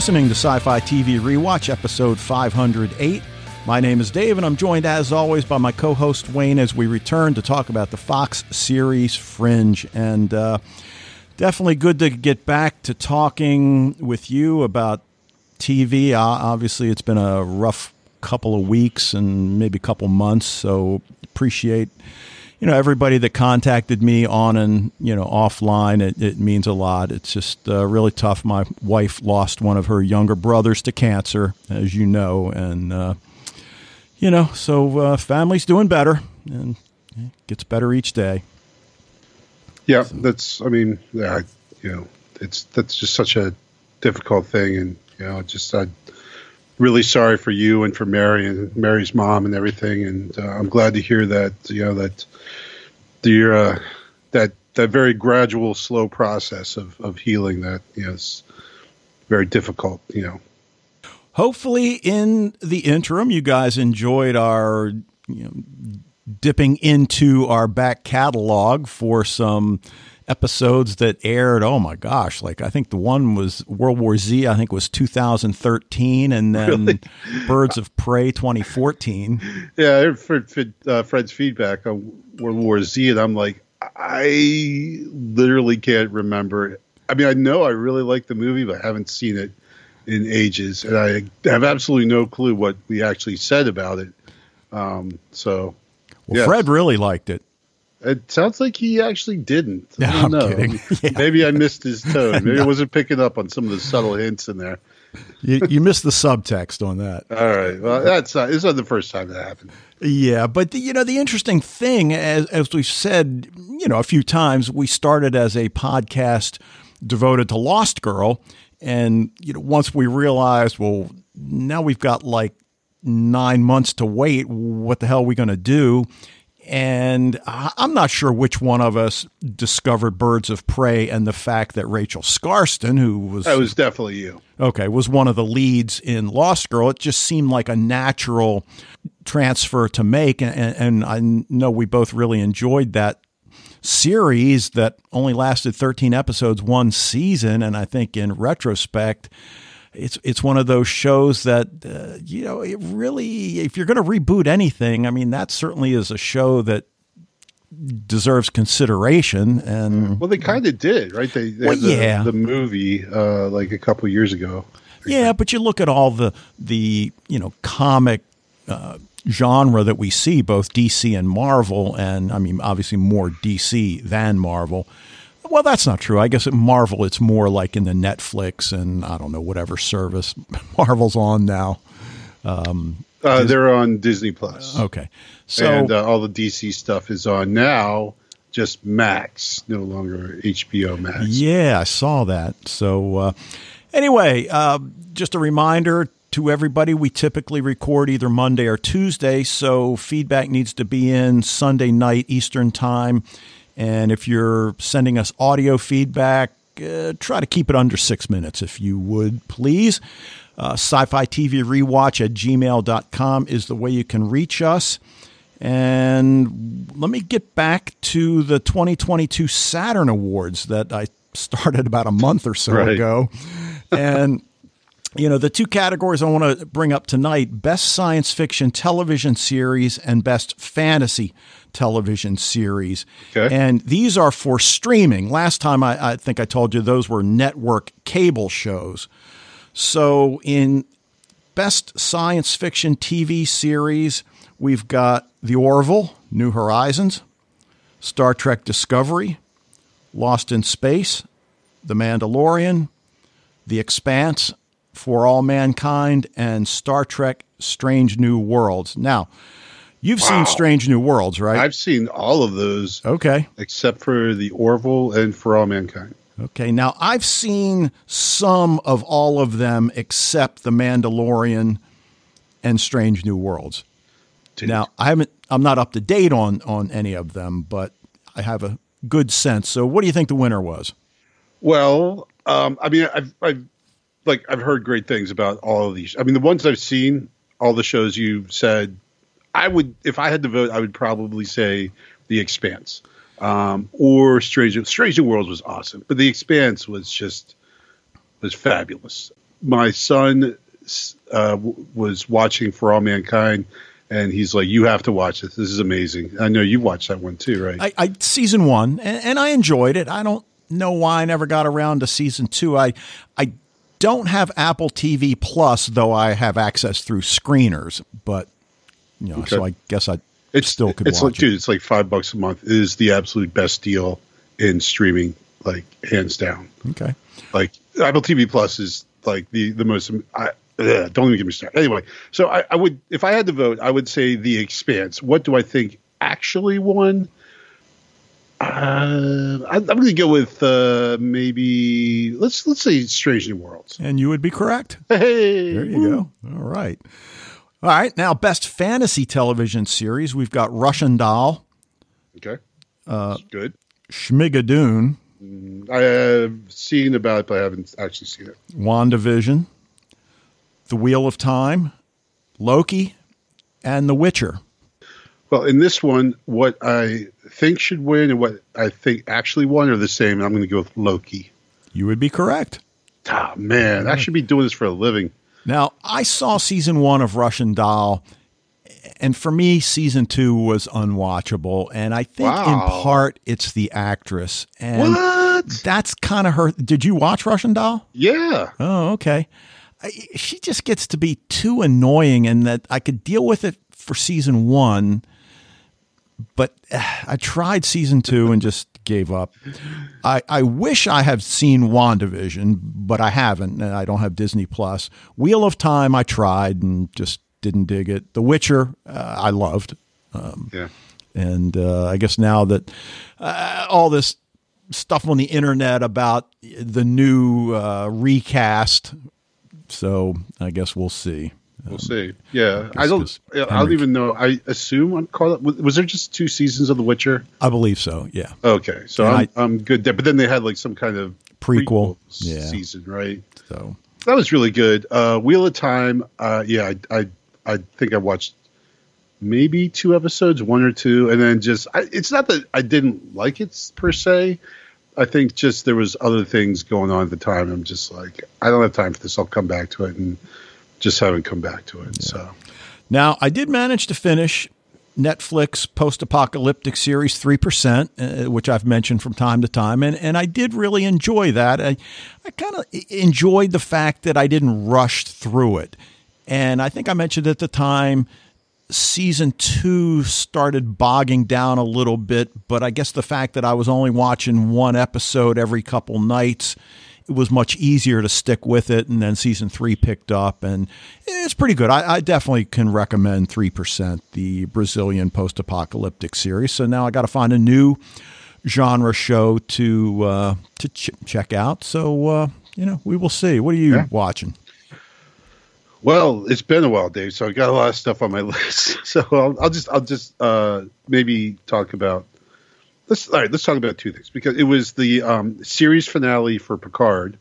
listening to Sci Fi TV Rewatch, episode 508. My name is Dave, and I'm joined, as always, by my co host Wayne as we return to talk about the Fox series Fringe. And uh, definitely good to get back to talking with you about TV. Uh, obviously, it's been a rough couple of weeks and maybe a couple months, so appreciate you know everybody that contacted me on and you know offline it, it means a lot it's just uh, really tough my wife lost one of her younger brothers to cancer as you know and uh, you know so uh, family's doing better and gets better each day yeah so. that's i mean yeah you know it's that's just such a difficult thing and you know just i really sorry for you and for Mary and Mary's mom and everything. And uh, I'm glad to hear that you know that the uh, that that very gradual, slow process of of healing that you know is very difficult. You know. Hopefully, in the interim, you guys enjoyed our you know, dipping into our back catalog for some episodes that aired. Oh my gosh! Like I think the one was World War Z. I think was 2013, and then really? Birds of Prey 2014. Yeah, I heard uh, Fred's feedback on World War Z, and I'm like, I literally can't remember. I mean, I know I really like the movie, but I haven't seen it in ages, and I have absolutely no clue what we actually said about it. Um, so, well, yes. Fred really liked it. It sounds like he actually didn't. I don't I'm know. Kidding. Yeah. Maybe I missed his tone. Maybe no. I wasn't picking up on some of the subtle hints in there. you, you missed the subtext on that. All right. Well, that's not, it's not the first time that happened. Yeah, but the, you know the interesting thing, as as we've said, you know, a few times, we started as a podcast devoted to Lost Girl, and you know, once we realized, well, now we've got like nine months to wait. What the hell are we going to do? And I'm not sure which one of us discovered Birds of Prey and the fact that Rachel Skarsten, who was. That was definitely you. Okay, was one of the leads in Lost Girl. It just seemed like a natural transfer to make. And, and I know we both really enjoyed that series that only lasted 13 episodes, one season. And I think in retrospect, it's it's one of those shows that uh, you know it really if you're going to reboot anything i mean that certainly is a show that deserves consideration and well they kind of did right? They, they well, the, yeah. the movie uh, like a couple years ago. Yeah but you look at all the the you know comic uh, genre that we see both dc and marvel and i mean obviously more dc than marvel well, that's not true. I guess at Marvel, it's more like in the Netflix and I don't know whatever service Marvel's on now. Um, uh, they're on Disney Plus. Okay, so and uh, all the DC stuff is on now. Just Max, no longer HBO Max. Yeah, I saw that. So uh, anyway, uh, just a reminder to everybody: we typically record either Monday or Tuesday, so feedback needs to be in Sunday night Eastern time and if you're sending us audio feedback, uh, try to keep it under six minutes if you would, please. Uh, sci fi TV rewatch at gmail.com is the way you can reach us. And let me get back to the 2022 Saturn Awards that I started about a month or so right. ago. And you know, the two categories I want to bring up tonight best science fiction television series and best fantasy television series. Okay. And these are for streaming. Last time I, I think I told you those were network cable shows. So in best science fiction TV series, we've got The Orville, New Horizons, Star Trek Discovery, Lost in Space, The Mandalorian, The Expanse, for All Mankind and Star Trek Strange New Worlds. Now, you've wow. seen Strange New Worlds, right? I've seen all of those. Okay. Except for the Orville and For All Mankind. Okay. Now, I've seen some of all of them except The Mandalorian and Strange New Worlds. Dude. Now, I haven't I'm not up to date on on any of them, but I have a good sense. So, what do you think the winner was? Well, um, I mean, I've, I've like I've heard great things about all of these. I mean, the ones I've seen, all the shows you've said, I would if I had to vote, I would probably say The Expanse um, or Stranger. Strange New Worlds was awesome, but The Expanse was just was fabulous. my son uh, was watching For All Mankind, and he's like, "You have to watch this. This is amazing." I know you watched that one too, right? I, I season one, and, and I enjoyed it. I don't know why I never got around to season two. I I don't have Apple TV Plus, though I have access through screeners. But you know, okay. so I guess I it's, still could it's like, it. Dude, it's like five bucks a month. It is the absolute best deal in streaming, like hands down. Okay. Like Apple TV Plus is like the the most. I, ugh, don't even get me started. Anyway, so I, I would, if I had to vote, I would say The Expanse. What do I think actually won? Uh, I, am going to go with uh, maybe let's let's say Strange New Worlds, and you would be correct. Hey, there you woo. go. All right, all right. Now, best fantasy television series, we've got Russian Doll. Okay, uh, good. Schmigadoon. Mm, I have seen about it, but I haven't actually seen it. WandaVision, The Wheel of Time, Loki, and The Witcher. Well, in this one, what I think should win and what I think actually won are the same. And I'm going to go with Loki. You would be correct. Oh, man, I should be doing this for a living. Now, I saw season one of Russian Doll, and for me, season two was unwatchable. And I think wow. in part it's the actress. And what? that's kind of her. Did you watch Russian Doll? Yeah. Oh, okay. I, she just gets to be too annoying, and that I could deal with it for season one but I tried season two and just gave up. I, I wish I had seen WandaVision, but I haven't. and I don't have Disney Plus. Wheel of Time, I tried and just didn't dig it. The Witcher, uh, I loved. Um, yeah. And uh, I guess now that uh, all this stuff on the internet about the new uh, recast, so I guess we'll see. We'll um, see. Yeah, I don't. I don't even know. I assume I'm caught Was there just two seasons of The Witcher? I believe so. Yeah. Okay, so I'm, I, am good there. But then they had like some kind of prequel, prequel yeah. season, right? So that was really good. Uh, Wheel of Time. Uh, yeah, I, I, I think I watched maybe two episodes, one or two, and then just. I, it's not that I didn't like it per se. I think just there was other things going on at the time. I'm just like, I don't have time for this. I'll come back to it and just haven't come back to it. Yeah. So now I did manage to finish Netflix post-apocalyptic series 3%, uh, which I've mentioned from time to time. And, and I did really enjoy that. I, I kind of enjoyed the fact that I didn't rush through it. And I think I mentioned at the time, season two started bogging down a little bit. But I guess the fact that I was only watching one episode every couple nights – it was much easier to stick with it. And then season three picked up, and it's pretty good. I, I definitely can recommend 3%, the Brazilian post apocalyptic series. So now I got to find a new genre show to uh, to ch- check out. So, uh, you know, we will see. What are you yeah. watching? Well, it's been a while, Dave. So I got a lot of stuff on my list. So I'll, I'll just I'll just uh, maybe talk about let's all right. Let's talk about two things because it was the um, series finale for Picard,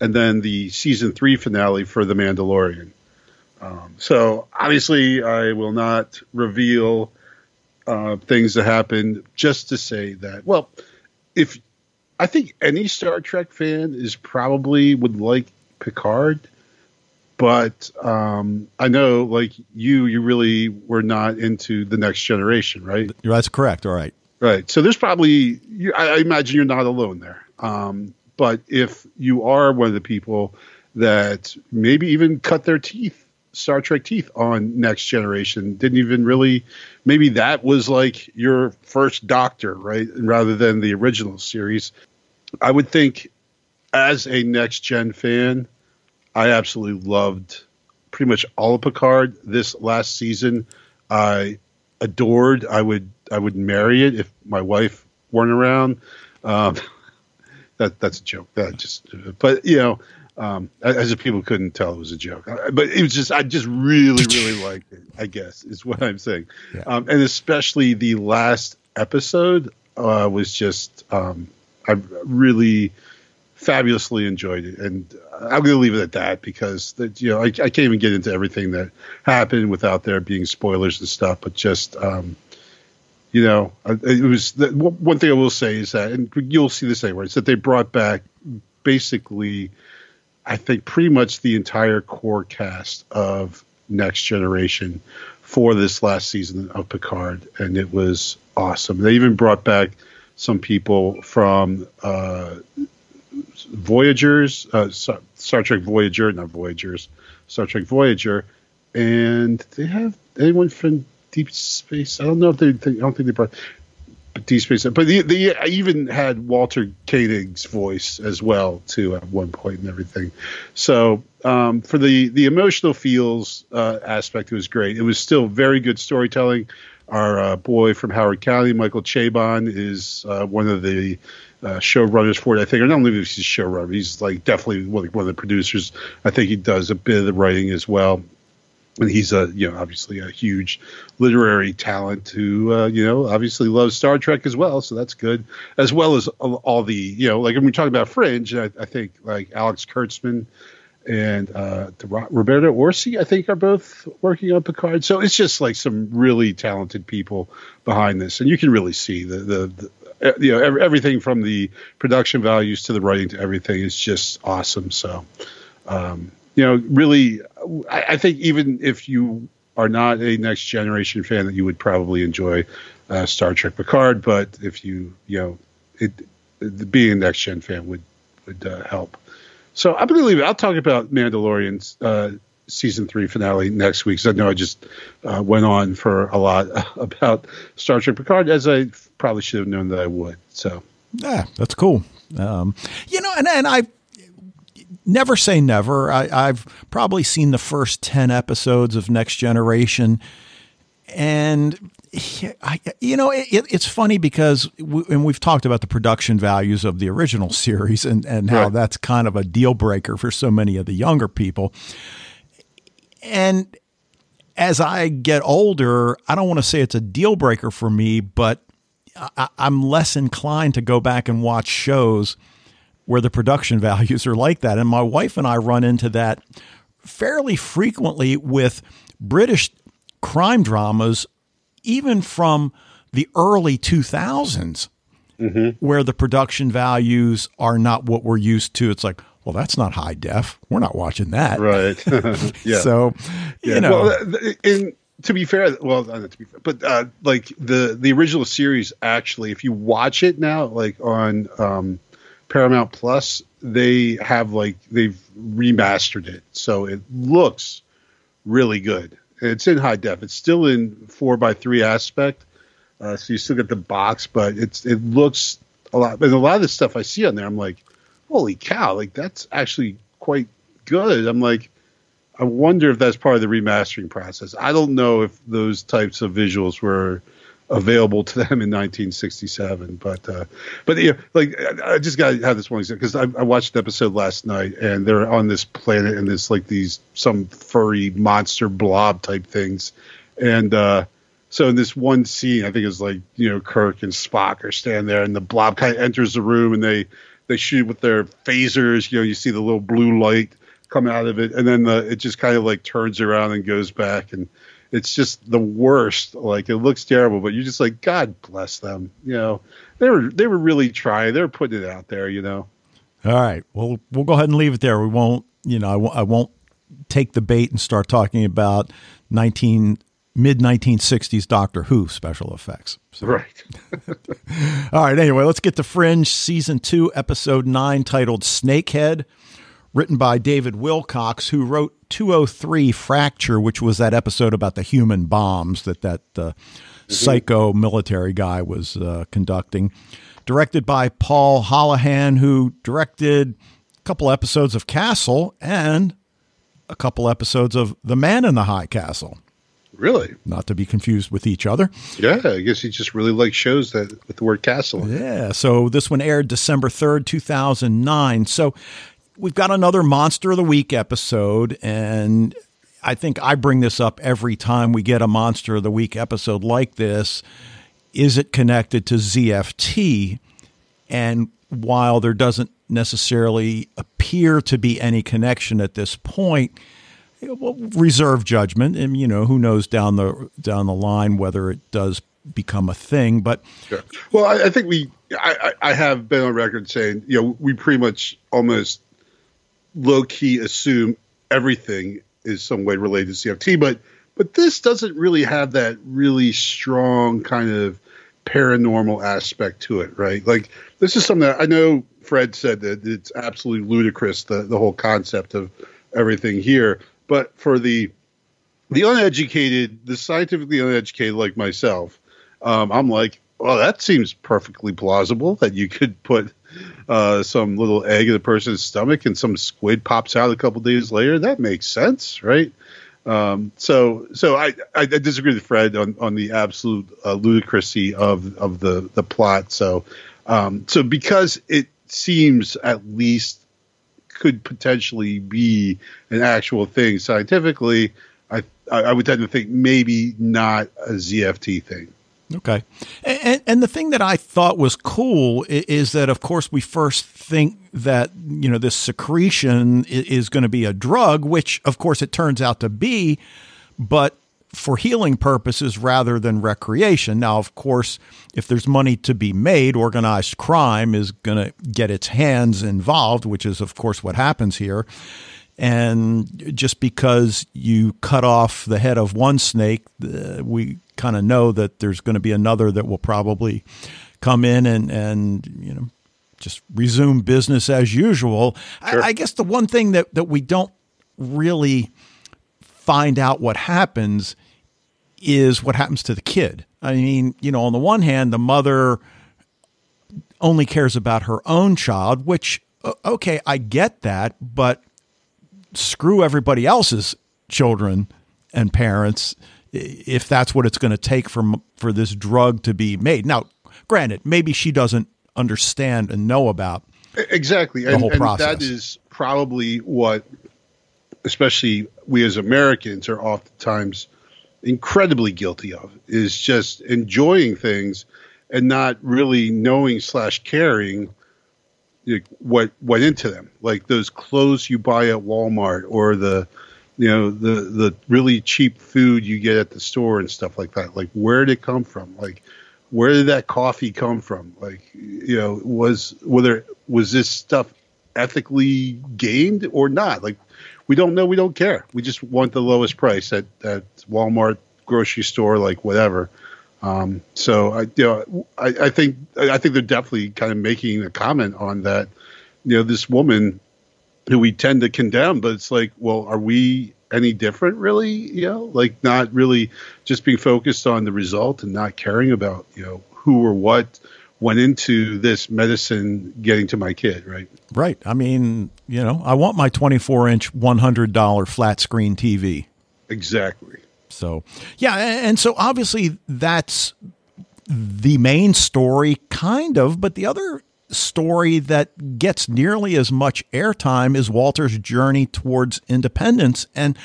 and then the season three finale for The Mandalorian. Um, so obviously, I will not reveal uh, things that happened. Just to say that, well, if I think any Star Trek fan is probably would like Picard, but um, I know, like you, you really were not into the Next Generation, right? That's correct. All right. Right. So there's probably, you I imagine you're not alone there. Um, but if you are one of the people that maybe even cut their teeth, Star Trek teeth on Next Generation, didn't even really, maybe that was like your first Doctor, right? Rather than the original series. I would think as a Next Gen fan, I absolutely loved pretty much all of Picard this last season. I adored. I would I would marry it if my wife weren't around. Um, that that's a joke. That just, but you know, um, as if people couldn't tell it was a joke. But it was just I just really really liked it. I guess is what I'm saying, yeah. um, and especially the last episode uh, was just um, I really fabulously enjoyed it, and I'm going to leave it at that because that you know I, I, can't even get into everything that happened without there being spoilers and stuff. But just um, you know, it was the, one thing I will say is that, and you'll see this anywhere, is that they brought back basically. I think pretty much the entire core cast of Next Generation for this last season of Picard, and it was awesome. They even brought back some people from uh, Voyagers, uh, Star Trek Voyager, not Voyagers, Star Trek Voyager, and they have anyone from Deep Space. I don't know if they. I don't think they brought Deep Space, but they, they even had Walter Koenig's voice as well too at one point and everything. So um, for the the emotional feels uh, aspect, it was great. It was still very good storytelling. Our uh, boy from Howard County, Michael Chabon, is uh, one of the uh, showrunners for it. I think, or not only is he a showrunner, he's like definitely one of the producers. I think he does a bit of the writing as well and he's a you know obviously a huge literary talent who uh, you know obviously loves Star Trek as well, so that's good. As well as all, the you know like when we talk about Fringe, I, I think like Alex Kurtzman and uh, Roberto Orci, I think, are both working on Picard. So it's just like some really talented people behind this, and you can really see the the, you know everything from the production values to the writing to everything is just awesome. So. Um, you know, really, I, I, think even if you are not a next generation fan, that you would probably enjoy uh, Star Trek Picard. But if you, you know, it, it being a next gen fan would would uh, help. So I'm going to leave it. I'll talk about Mandalorian's uh, season three finale next week. Because I know I just uh, went on for a lot about Star Trek Picard, as I probably should have known that I would. So yeah, that's cool. Um, you know, and and I never say never. I, have probably seen the first 10 episodes of Next Generation. And, I, you know, it, it's funny because, we, and we've talked about the production values of the original series and, and how right. that's kind of a deal breaker for so many of the younger people. And as I get older, I don't want to say it's a deal breaker for me, but I, I'm less inclined to go back and watch shows where the production values are like that. And my wife and I run into that fairly frequently with British crime dramas, even from the early 2000s, mm-hmm. where the production values are not what we're used to. It's like, well, that's not high def. We're not watching that. Right. yeah. So, yeah. you know. Well, in, to be fair, well, not to be fair, but uh, like the the original series, actually, if you watch it now, like on um, Paramount Plus, they have like they've remastered it, so it looks really good. It's in high def. It's still in four by three aspect, uh, so you still get the box, but it's it looks a lot. And a lot of the stuff I see on there, I'm like, holy cow! Like that's actually quite good. I'm like, I wonder if that's part of the remastering process. I don't know if those types of visuals were available to them in 1967. But uh, but yeah, like I just got to have this one because I, I, watched the episode last night and they're on this planet and it's like these some furry monster blob type things, and uh, so in this one scene, I think it's like you know Kirk and Spock are standing there and the blob kind of enters the room and they they shoot with their phasers. You know, you see the little blue light come out of it, and then the, it just kind of like turns around and goes back and it's just the worst. Like it looks terrible, but you're just like, God bless them. You know, they were they were really trying. They were putting it out there. You know. All right. Well, we'll go ahead and leave it there. We won't. You know, I w- I won't take the bait and start talking about nineteen mid 1960s Doctor Who special effects. So. Right. All right. Anyway, let's get to Fringe season two, episode nine, titled Snakehead written by David Wilcox, who wrote 203 Fracture, which was that episode about the human bombs that that uh, mm-hmm. psycho military guy was uh, conducting. Directed by Paul Holahan, who directed a couple episodes of Castle and a couple episodes of The Man in the High Castle. Really? Not to be confused with each other. Yeah, I guess he just really likes shows that with the word castle. Yeah. So this one aired December 3rd, 2009. So we've got another Monster of the Week episode, and I think I bring this up every time we get a Monster of the Week episode like this. Is it connected to ZFT? And while there doesn't necessarily appear to be any connection at this point, well, reserve judgment, and you know who knows down the down the line whether it does become a thing. But yeah. well, I, I, think we I, I have been on record saying you know we pretty much almost low key assume everything is some way related to ZFT, but but this doesn't really have that really strong kind of paranormal aspect to it, right? Like this is something that I know Fred said that it's absolutely ludicrous the the whole concept of everything here, but for the the uneducated, the scientifically uneducated like myself, um, I'm like, well, that seems perfectly plausible that you could put uh, some little egg in the person's stomach and some squid pops out a couple days later. That makes sense, right? Um, so, so I, I disagree with Fred on, on the absolute uh, ludicrousy of of the the plot. So, um, so because it seems at least could potentially be an actual thing scientifically, I I would tend to think maybe not a ZFT thing. Okay. And, and, the thing that I thought was cool is that, of course, we first think that, you know, this secretion is going to be a drug, which, of course, it turns out to be, but for healing purposes rather than recreation. Now, of course, if there's money to be made, organized crime is going to get its hands involved, which is, of course, what happens here. And just because you cut off the head of one snake, uh, we kind of know that there's going to be another that will probably come in and, and you know, just resume business as usual. Sure. I, I guess the one thing that, that we don't really find out what happens is what happens to the kid. I mean, you know, on the one hand, the mother only cares about her own child, which, okay, I get that, but screw everybody else's children and parents if that's what it's going to take for for this drug to be made. Now, granted, maybe she doesn't understand and know about exactly the and, whole process. And that is probably what, especially we as Americans, are oftentimes incredibly guilty of is just enjoying things and not really knowing slash caring what went into them, like those clothes you buy at Walmart or the you know the the really cheap food you get at the store and stuff like that. Like where did it come from? Like where did that coffee come from? Like you know was whether was this stuff ethically gained or not? Like we don't know. We don't care. We just want the lowest price at at Walmart, grocery store, like whatever. Um, so I, you know, I, I think I think they're definitely kind of making a comment on that. You know, this woman who we tend to condemn, but it's like, well, are we any different, really? You know, like not really just being focused on the result and not caring about you know who or what went into this medicine getting to my kid, right? Right. I mean, you know, I want my 24 inch, $100 flat screen TV. Exactly. So, yeah, and so obviously that's the main story, kind of, but the other story that gets nearly as much airtime is Walter's journey towards independence. And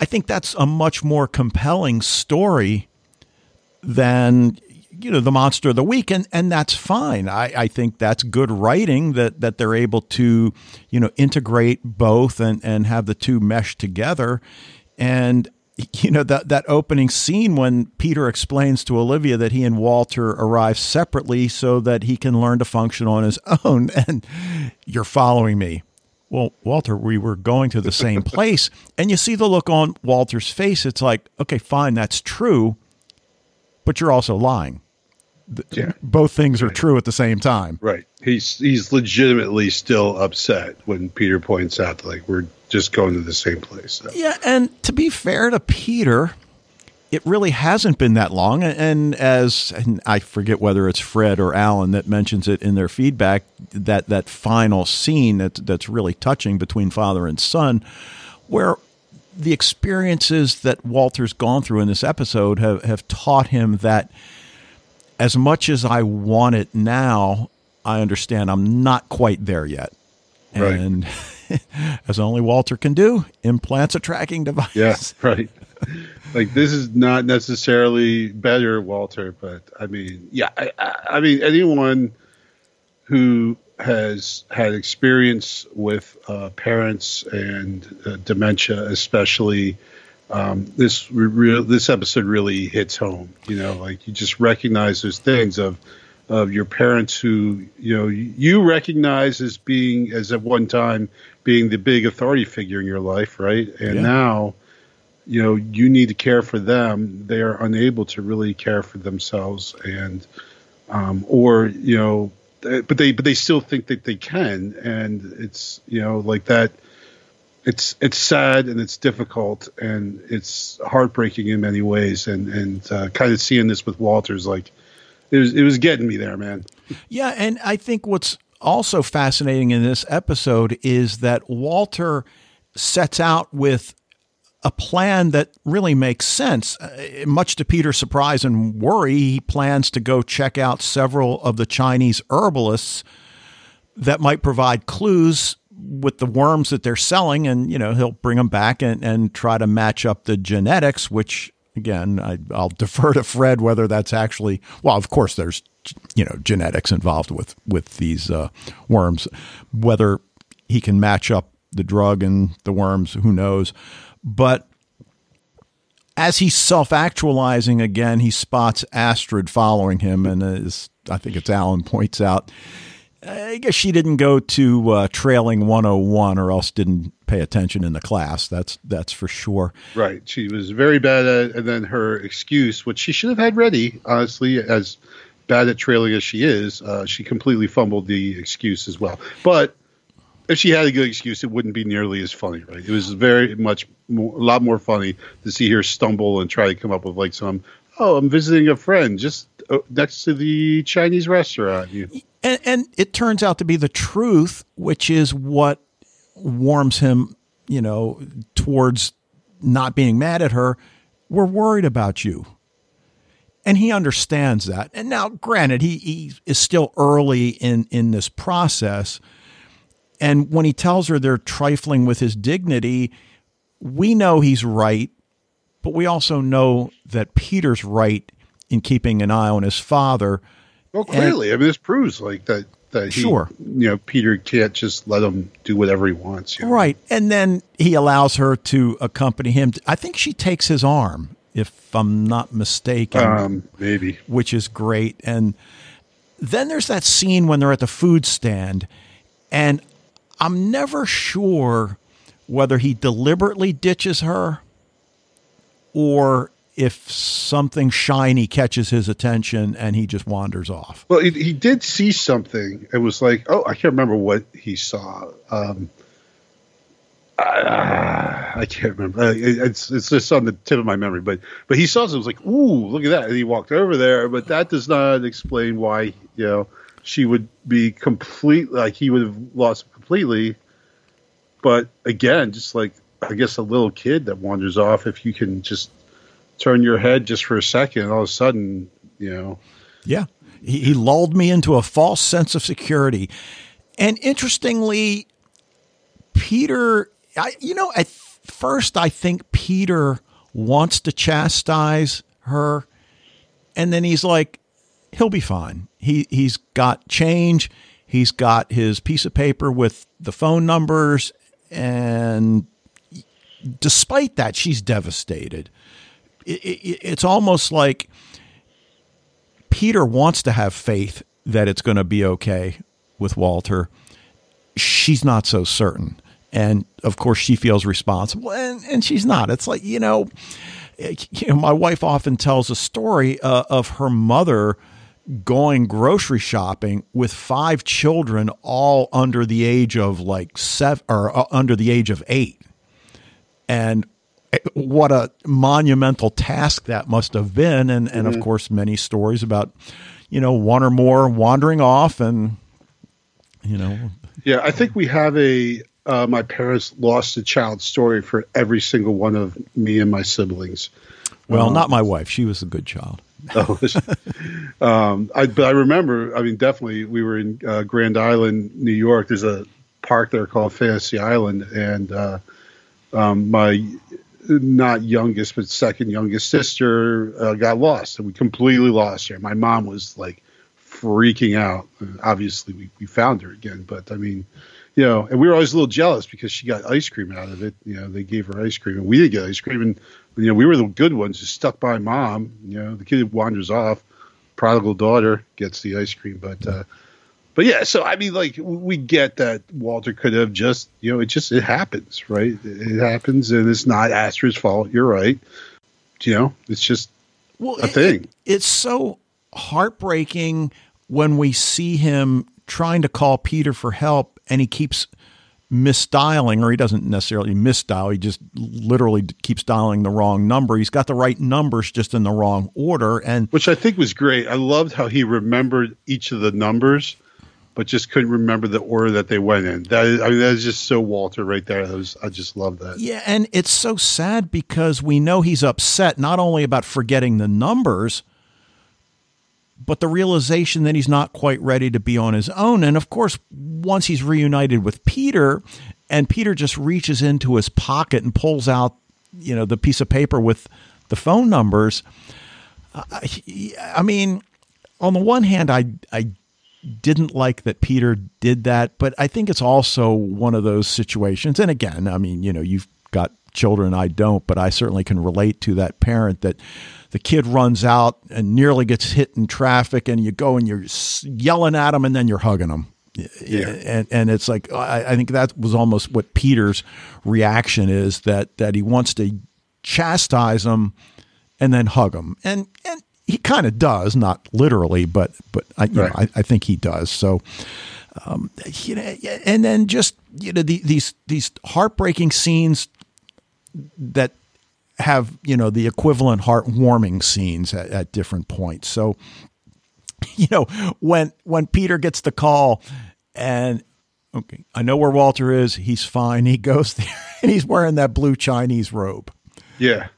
I think that's a much more compelling story than you know the monster of the week and and that's fine I, I think that's good writing that that they're able to you know integrate both and and have the two mesh together and you know that that opening scene when Peter explains to Olivia that he and Walter arrive separately so that he can learn to function on his own and you're following me. Well, Walter, we were going to the same place and you see the look on Walter's face it's like, okay, fine, that's true, but you're also lying. Yeah. Both things are true at the same time. Right. He's he's legitimately still upset when Peter points out like we're just going to the same place. So. Yeah, and to be fair to Peter, it really hasn't been that long. And as and I forget whether it's Fred or Alan that mentions it in their feedback, that that final scene that that's really touching between father and son, where the experiences that Walter's gone through in this episode have, have taught him that as much as I want it now, I understand I'm not quite there yet. And right. as only Walter can do, implants a tracking device. Yeah, right. like this is not necessarily better, Walter, but I mean, yeah, I, I mean, anyone who has had experience with uh, parents and uh, dementia, especially, um, this re- this episode really hits home. You know, like you just recognize those things of of your parents who you know you recognize as being as at one time being the big authority figure in your life, right? And yeah. now, you know, you need to care for them. They are unable to really care for themselves, and um, or you know, but they but they still think that they can, and it's you know like that. It's it's sad and it's difficult and it's heartbreaking in many ways, and and uh, kind of seeing this with Walter's like it was it was getting me there, man. Yeah, and I think what's also fascinating in this episode is that Walter sets out with a plan that really makes sense. Uh, much to Peter's surprise and worry, he plans to go check out several of the Chinese herbalists that might provide clues with the worms that they're selling, and you know he'll bring them back and, and try to match up the genetics, which again, I, will defer to Fred whether that's actually well. Of course, there's you know genetics involved with with these uh, worms. Whether he can match up the drug and the worms, who knows? But as he's self actualizing again, he spots Astrid following him, and as I think it's Alan points out, I guess she didn't go to uh, trailing 101 or else didn't pay attention in the class. That's that's for sure. Right. She was very bad at and then her excuse, which she should have had ready, honestly, as bad at trailing as she is, uh, she completely fumbled the excuse as well. But if she had a good excuse, it wouldn't be nearly as funny, right? It was very much more, a lot more funny to see her stumble and try to come up with like some, oh, I'm visiting a friend just uh, next to the Chinese restaurant. And, and it turns out to be the truth, which is what warms him, you know, towards not being mad at her. We're worried about you. And he understands that. And now, granted, he, he is still early in, in this process. And when he tells her they're trifling with his dignity, we know he's right, but we also know that Peter's right in keeping an eye on his father well, clearly, and, I mean, this proves like that. That he, sure, you know, Peter can't just let him do whatever he wants. You know? Right, and then he allows her to accompany him. I think she takes his arm, if I'm not mistaken. Um, maybe, which is great. And then there's that scene when they're at the food stand, and I'm never sure whether he deliberately ditches her or if something shiny catches his attention and he just wanders off. Well, he, he did see something. It was like, oh, I can't remember what he saw. Um, I, I can't remember. It's it's just on the tip of my memory, but but he saw it. Was like, ooh, look at that! And he walked over there, but that does not explain why you know she would be complete like he would have lost completely. But again, just like I guess a little kid that wanders off, if you can just turn your head just for a second, all of a sudden, you know. Yeah. He, he lulled me into a false sense of security. And interestingly, Peter, I, you know, at first I think Peter wants to chastise her. And then he's like, he'll be fine. He, he's got change. He's got his piece of paper with the phone numbers. And despite that, she's devastated it, it, it's almost like Peter wants to have faith that it's going to be okay with Walter. She's not so certain. And of course, she feels responsible, and, and she's not. It's like, you know, you know, my wife often tells a story uh, of her mother going grocery shopping with five children, all under the age of like seven or uh, under the age of eight. And what a monumental task that must have been. And and mm-hmm. of course many stories about you know one or more wandering off and you know. Yeah i think we have a uh, my parents lost a child story for every single one of me and my siblings. Well um, not my wife. She was a good child. Oh, um, I, but I remember, I mean, definitely, we were in uh, Grand Island, New York. There's a park there called Fantasy Island, and uh, um, my not youngest, but second youngest sister uh, got lost, and we completely lost her. My mom was like freaking out. obviously, we, we found her again, but I mean, you know, and we were always a little jealous because she got ice cream out of it. You know, they gave her ice cream, and we didn't get ice cream. And you know, we were the good ones, just stuck by mom. You know, the kid wanders off. prodigal daughter gets the ice cream, but uh, but yeah. So I mean, like we get that Walter could have just you know it just it happens, right? It happens, and it's not Astrid's fault. You're right. You know, it's just well, a thing. It, it's so heartbreaking when we see him trying to call Peter for help, and he keeps misdialing, or he doesn't necessarily misdial. He just literally keeps dialing the wrong number. He's got the right numbers, just in the wrong order. And which I think was great. I loved how he remembered each of the numbers, but just couldn't remember the order that they went in. That is, I mean, that is just so Walter right there. Was, I just love that. Yeah, and it's so sad because we know he's upset not only about forgetting the numbers but the realization that he's not quite ready to be on his own. And of course, once he's reunited with Peter, and Peter just reaches into his pocket and pulls out, you know, the piece of paper with the phone numbers. Uh, I mean, on the one hand, I I didn't like that Peter did that, but I think it's also one of those situations. And again, I mean, you know, you've got children, I don't, but I certainly can relate to that parent that the kid runs out and nearly gets hit in traffic, and you go and you're yelling at him, and then you're hugging him. Yeah. And and it's like I, I think that was almost what Peter's reaction is that that he wants to chastise him and then hug him, and and he kind of does, not literally, but but I, right. know, I, I think he does. So. Um, you know, and then just you know the, these these heartbreaking scenes that have you know the equivalent heartwarming scenes at, at different points. So you know when when Peter gets the call and okay, I know where Walter is. He's fine. He goes there and he's wearing that blue Chinese robe. Yeah.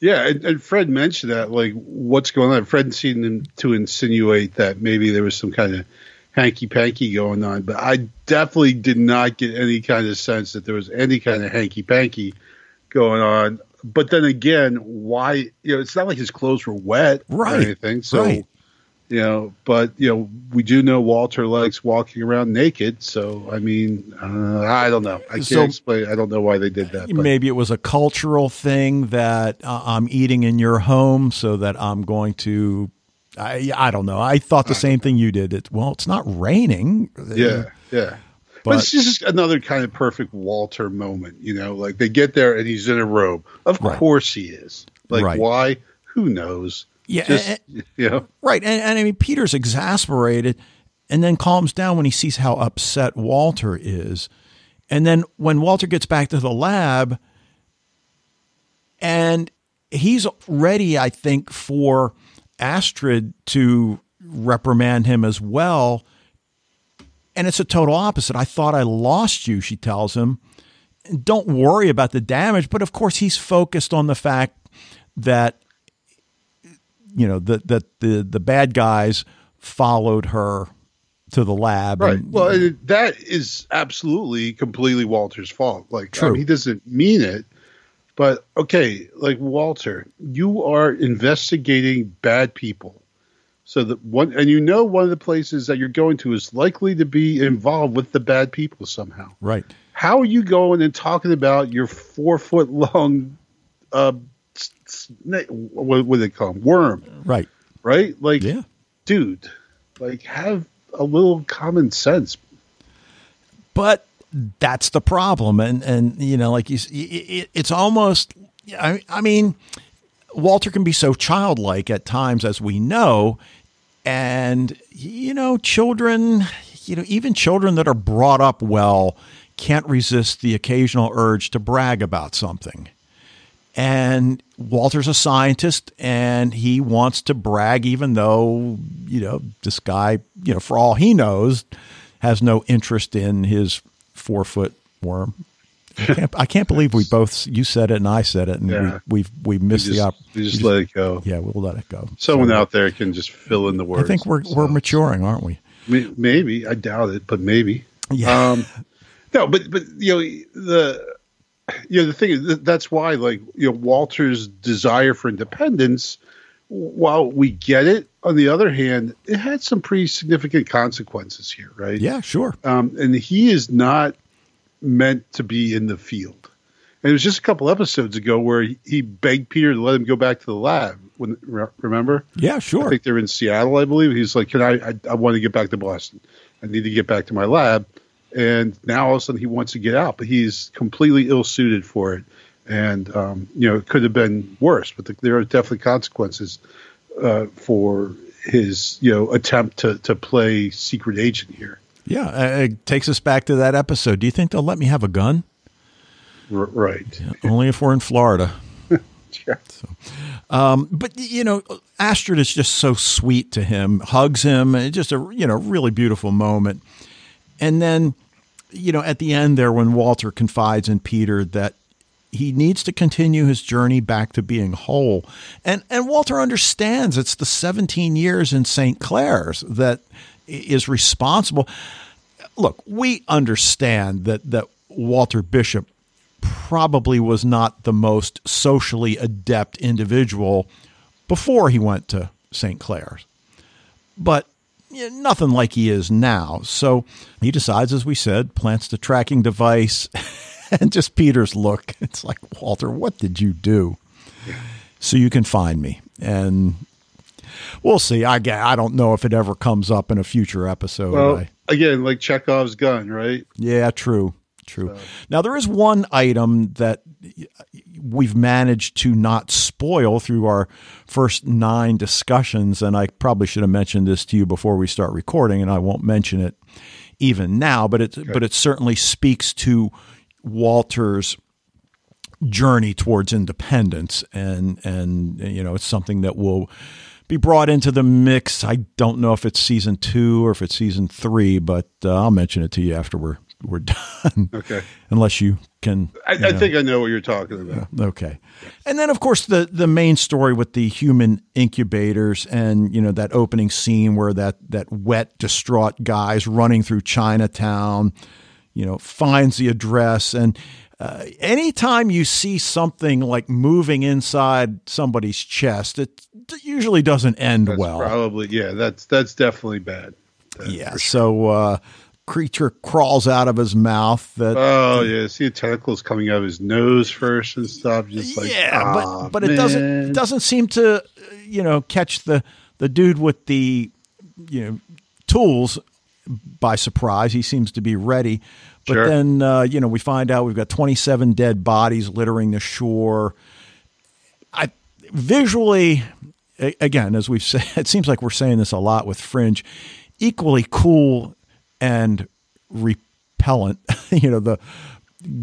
Yeah, and, and, Fred mentioned that, like, what's going on? Fred seemed to insinuate that maybe there was some kind of hanky panky going on, but I definitely did not get any kind of sense that there was any kind of hanky panky going on but then again, why? You know, it's not like his clothes were wet right. or anything. So, right. You know, but you know, we do know Walter likes walking around naked. So, I mean, uh, I don't know. I can't so, explain. I don't know why they did that. Maybe it was a cultural thing that uh, I'm eating in your home, so that I'm going to. I I don't know. I thought the same thing you did. It well, it's not raining. Yeah, yeah. But, but, it's just another kind of perfect Walter moment, you know. Like they get there and he's in a robe. Of right. course he is. Like right. why? Who knows? Yeah, just, and, know. Right, and, and I mean Peter's exasperated, and then calms down when he sees how upset Walter is, and then when Walter gets back to the lab, and he's ready, I think, for Astrid to reprimand him as well and it's a total opposite. I thought I lost you, she tells him. Don't worry about the damage. But of course, he's focused on the fact that, you know, that the, the, the bad guys followed her to the lab. Right. And, well, that is absolutely completely Walter's fault. Like, True. I mean, he doesn't mean it. But okay, like Walter, you are investigating bad people. So that one, and you know, one of the places that you're going to is likely to be involved with the bad people somehow. Right. How are you going and talking about your four foot long, uh, what, what do they call them? Worm. Right. Right. Like, yeah. dude, like have a little common sense. But that's the problem, and and you know, like you, it, it's almost. I, I mean, Walter can be so childlike at times, as we know, and, you know, children, you know, even children that are brought up well can't resist the occasional urge to brag about something. And Walter's a scientist and he wants to brag, even though, you know, this guy, you know, for all he knows, has no interest in his four foot worm. I can't, I can't believe we both you said it and I said it and yeah. we, we've we missed just, the opportunity. We just let it go. Yeah, we'll let it go. Someone so, out there can just fill in the words. I think we're so. we're maturing, aren't we? Maybe I doubt it, but maybe. Yeah. Um, no, but but you know the you know the thing is that's why like you know Walter's desire for independence. While we get it, on the other hand, it had some pretty significant consequences here, right? Yeah, sure. Um, and he is not meant to be in the field. And it was just a couple episodes ago where he, begged Peter to let him go back to the lab. When remember? Yeah, sure. I think they're in Seattle, I believe. He's like, "Can I? I, I want to get back to Boston. I need to get back to my lab." And now all of a sudden he wants to get out, but he's completely ill suited for it. And um, you know, it could have been worse, but the, there are definitely consequences uh, for his you know attempt to to play secret agent here. Yeah, uh, it takes us back to that episode. Do you think they'll let me have a gun? R- right. Yeah, only if we're in Florida. yeah. So, um, but you know, Astrid is just so sweet to him, hugs him, and just a you know really beautiful moment. And then, you know, at the end there, when Walter confides in Peter that he needs to continue his journey back to being whole, and and Walter understands it's the 17 years in St. Claire's that is responsible. Look, we understand that that Walter Bishop probably was not the most socially adept individual before he went to St. Claire's. But you know, nothing like he is now. So he decides, as we said, plants the tracking device and just Peter's look. It's like, Walter, what did you do? So you can find me. And we'll see. I, I don't know if it ever comes up in a future episode. Well, I, again, like Chekhov's gun, right? Yeah, true. True. So. Now, there is one item that we've managed to not spoil through our first nine discussions, and I probably should have mentioned this to you before we start recording, and I won't mention it even now. But it okay. but it certainly speaks to Walter's journey towards independence, and and you know it's something that will be brought into the mix. I don't know if it's season two or if it's season three, but uh, I'll mention it to you after we're we're done. Okay. Unless you can. I, you know, I, think I know what you're talking about. Okay. And then, of course, the the main story with the human incubators, and you know that opening scene where that that wet, distraught guy's running through Chinatown, you know, finds the address, and uh, anytime you see something like moving inside somebody's chest, it usually doesn't end that's well. Probably, yeah. That's that's definitely bad. That's yeah. Sure. So. Uh, creature crawls out of his mouth. That oh yeah, see the tentacles coming out of his nose first and stuff. Just like yeah, but but man. it doesn't it doesn't seem to you know catch the the dude with the you know tools by surprise. He seems to be ready. But sure. then uh, you know we find out we've got 27 dead bodies littering the shore. I visually again as we've said it seems like we're saying this a lot with Fringe equally cool and repellent. you know, the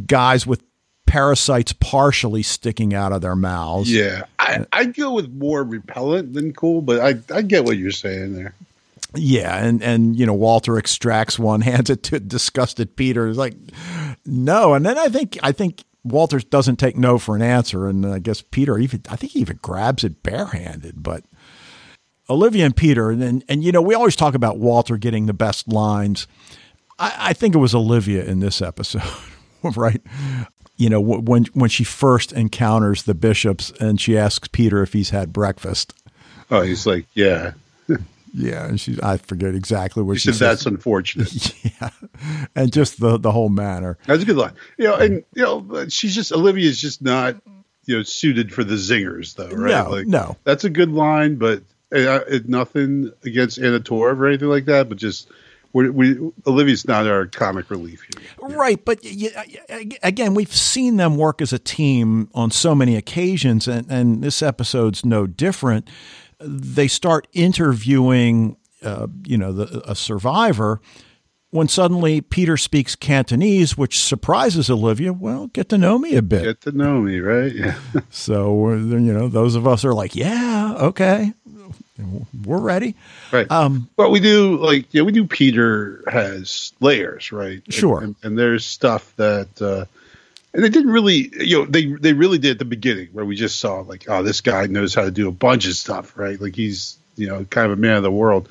guys with parasites partially sticking out of their mouths. Yeah, I, I'd go with more repellent than cool, but I I get what you're saying there. Yeah, and and you know Walter extracts one, hands it to disgusted Peter. He's like, no, and then I think I think Walter doesn't take no for an answer, and I guess Peter even I think he even grabs it barehanded, but Olivia and Peter, and, and, and you know, we always talk about Walter getting the best lines. I, I think it was Olivia in this episode, right? You know, when when she first encounters the bishops and she asks Peter if he's had breakfast. Oh, he's like, yeah. yeah, and she I forget exactly what she, she said. Says. That's unfortunate. Yeah, and just the the whole manner. That's a good line. You know, and you know, she's just Olivia's just not you know suited for the zingers though, right? No, like, no. That's a good line, but it, nothing against Anna Torv or anything like that, but just we, we Olivia's not our comic relief here. Right, but again, we've seen them work as a team on so many occasions, and, and this episode's no different. They start interviewing, uh, you know, the, a survivor. When suddenly Peter speaks Cantonese, which surprises Olivia. Well, get to know me a bit. Get to know me, right? Yeah. so you know, those of us are like, yeah, okay, we're ready. Right. Um, but we do like yeah, we do. Peter has layers, right? Sure. And, and, and there's stuff that, uh, and they didn't really, you know, they they really did at the beginning where we just saw like, oh, this guy knows how to do a bunch of stuff, right? Like he's you know kind of a man of the world.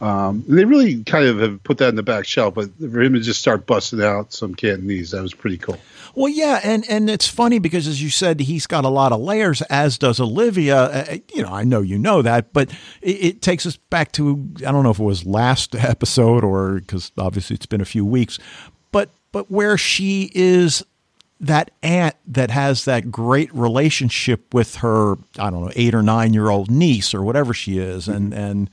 Um, they really kind of have put that in the back shelf, but for him to just start busting out some Cantonese, that was pretty cool. Well, yeah, and and it's funny because as you said, he's got a lot of layers, as does Olivia. Uh, uh you know, I know you know that, but it, it, takes us back to I don't know if it was last episode or because obviously it's been a few weeks, but but where she is that aunt that has that great relationship with her, I don't know, eight or nine year old niece or whatever she is, and and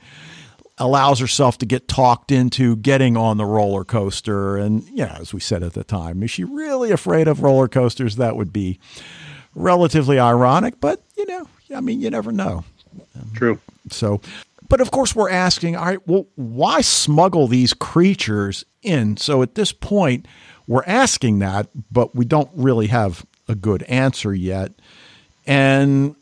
allows herself to get talked into getting on the roller coaster. And yeah, as we said at the time, is she really afraid of roller coasters? That would be relatively ironic, but you know, I mean, you never know. True. So, but of course, we're asking, all right, well, why smuggle these creatures in? So at this point, we're asking that, but we don't really have a good answer yet. And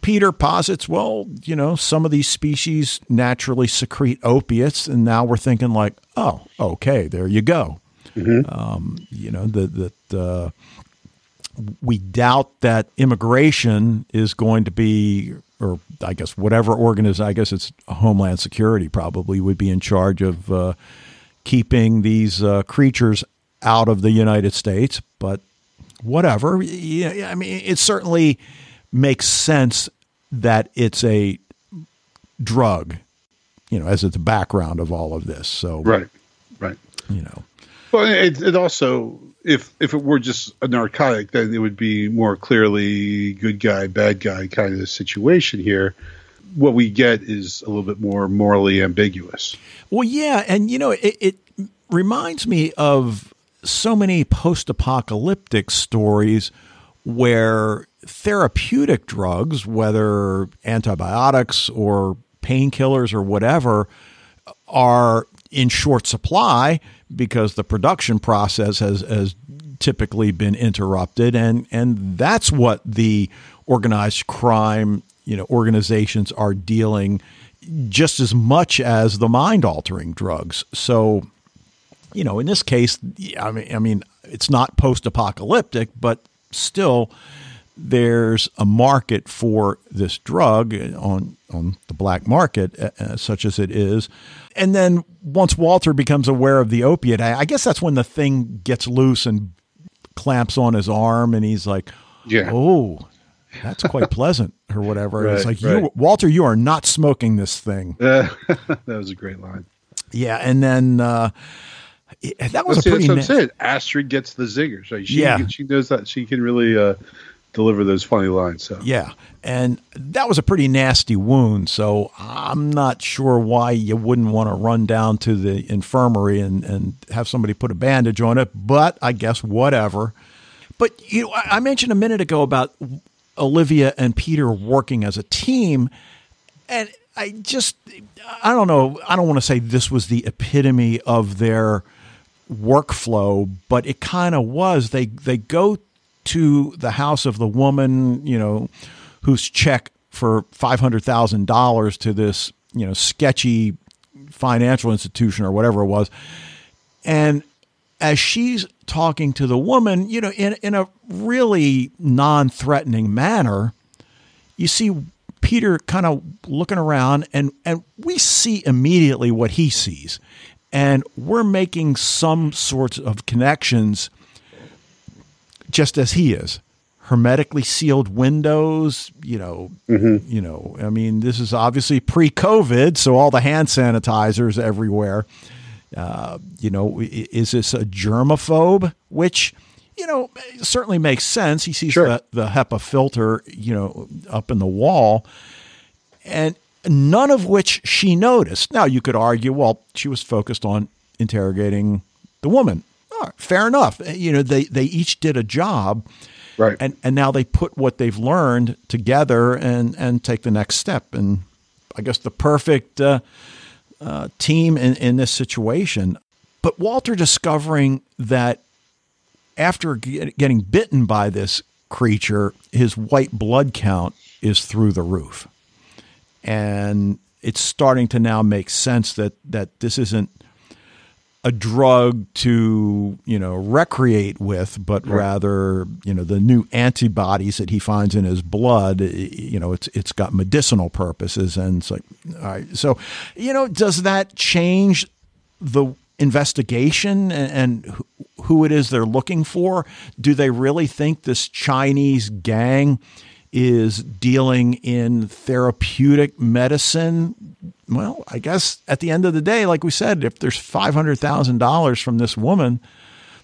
Peter posits, well, you know, some of these species naturally secrete opiates, and now we're thinking like, oh, okay, there you go. Mm-hmm. Um, you know, that that uh, we doubt that immigration is going to be, or I guess whatever organization, I guess it's Homeland Security probably would be in charge of uh, keeping these uh, creatures out of the United States, but whatever. Yeah, I mean, it's certainly makes sense that it's a drug, you know, as it's the background of all of this. So, right, right. You know, well, it, it also, if if it were just a narcotic, then it would be more clearly good guy, bad guy kind of situation here. What we get is a little bit more morally ambiguous. Well, yeah, and you know, it, it reminds me of so many post-apocalyptic stories where therapeutic drugs, whether antibiotics or painkillers or whatever, are in short supply because the production process has, has typically been interrupted. And and that's what the organized crime you know organizations are dealing just as much as the mind altering drugs. So you know, in this case, I mean, I mean, it's not post-apocalyptic, but still, there's a market for this drug on on the black market, uh, uh, such as it is. And then once Walter becomes aware of the opiate, I, I guess that's when the thing gets loose and clamps on his arm, and he's like, "Yeah, oh." That's quite pleasant, or whatever. Right, it's like right. you, Walter. You are not smoking this thing. Uh, that was a great line. Yeah, and then uh, that was Let's a pretty. That's what I'm saying. Astrid gets the zingers. Right? She, Yeah. she knows that she can really uh, deliver those funny lines. So Yeah, and that was a pretty nasty wound. So I'm not sure why you wouldn't want to run down to the infirmary and, and have somebody put a bandage on it. But I guess whatever. But you know, I mentioned a minute ago about Olivia and Peter working as a team, and I just I don't know. I don't want to say this was the epitome of their workflow, but it kind of was. They they go to the house of the woman, you know, whose check for five hundred thousand dollars to this, you know, sketchy financial institution or whatever it was, and as she's talking to the woman, you know, in in a really non-threatening manner, you see Peter kind of looking around and and we see immediately what he sees. And we're making some sorts of connections just as he is. Hermetically sealed windows, you know, you know, I mean, this is obviously pre-COVID, so all the hand sanitizers everywhere. Uh, you know, is this a germaphobe? Which, you know, certainly makes sense. He sees Sure. the, the HEPA filter, you know, up in the wall, and none of which she noticed. Now, you could argue, well, she was focused on interrogating the woman. Right, fair enough. You know, they, they each did a job. Right. And, and now they put what they've learned together and, and take the next step. And I guess the perfect uh, uh, team in, in this situation. But Walter discovering that after get, getting bitten by this creature, his white blood count is through the roof. And it's starting to now make sense that, that this isn't a drug to you know recreate with, but rather you know the new antibodies that he finds in his blood. You know, it's it's got medicinal purposes, and it's like, all right. So, you know, does that change the investigation and, and who- who it is they're looking for? Do they really think this Chinese gang? Is dealing in therapeutic medicine well, I guess at the end of the day, like we said, if there's five hundred thousand dollars from this woman,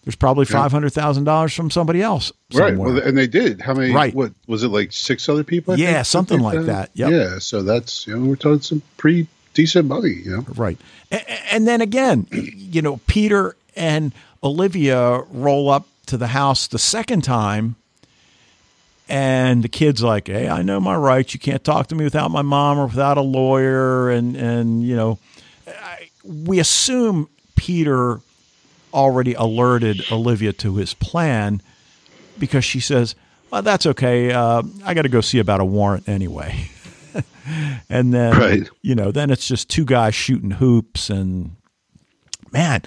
There's probably five hundred thousand dollars from somebody else. Right. Well, and they did. How many? Right. What was it like? Six other people? I Yeah, think, something like that. Yep. Yeah. So that's you know we're talking some pretty decent money. You know. Right. A- And then again, you know, Peter and Olivia roll up to the house the second time, and the kid's like, "Hey, I know my rights. You can't talk to me without my mom or without a lawyer." And and you know, I, we assume Peter already alerted Olivia to his plan because she says, "Well, that's okay. Uh, I got to go see about a warrant anyway." and then Right. you know, then it's just two guys shooting hoops and man,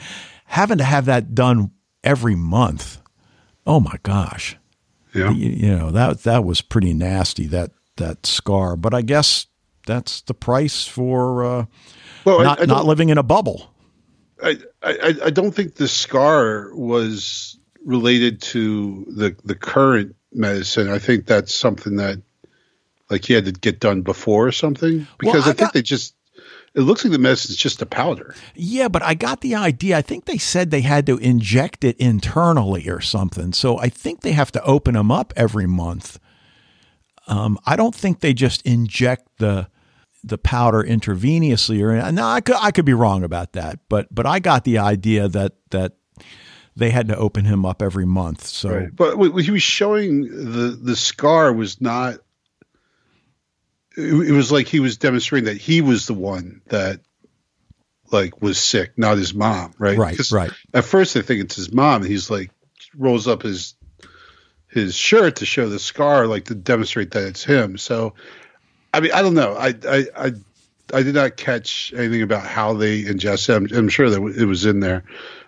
having to have that done every month. Oh my gosh. Yeah. You, you know, that that was pretty nasty that that scar, but I guess that's the price for uh, Well, not I, I not living in a bubble. I, I, I don't think the scar was related to the the current medicine. I think that's something that like he had to get done before or something. Because I I, think got- they just it looks like the medicine's just a powder. Yeah, but I got the idea. I think they said they had to inject it internally or something. So I think they have to open them up every month. Um, I don't think they just inject the the powder intravenously or no. I could I could be wrong about that, but but I got the idea that that they had to open him up every month. So But he was showing the the scar was not. It, it was like he was demonstrating that he was the one that, like, was sick, not his mom, right? Right, right. At first, they think it's his mom. And he's like rolls up his his shirt to show the scar, like to demonstrate that it's him. So, I mean, I don't know. I I I, I did not catch anything about how they ingest it. I'm, I'm sure that it was in there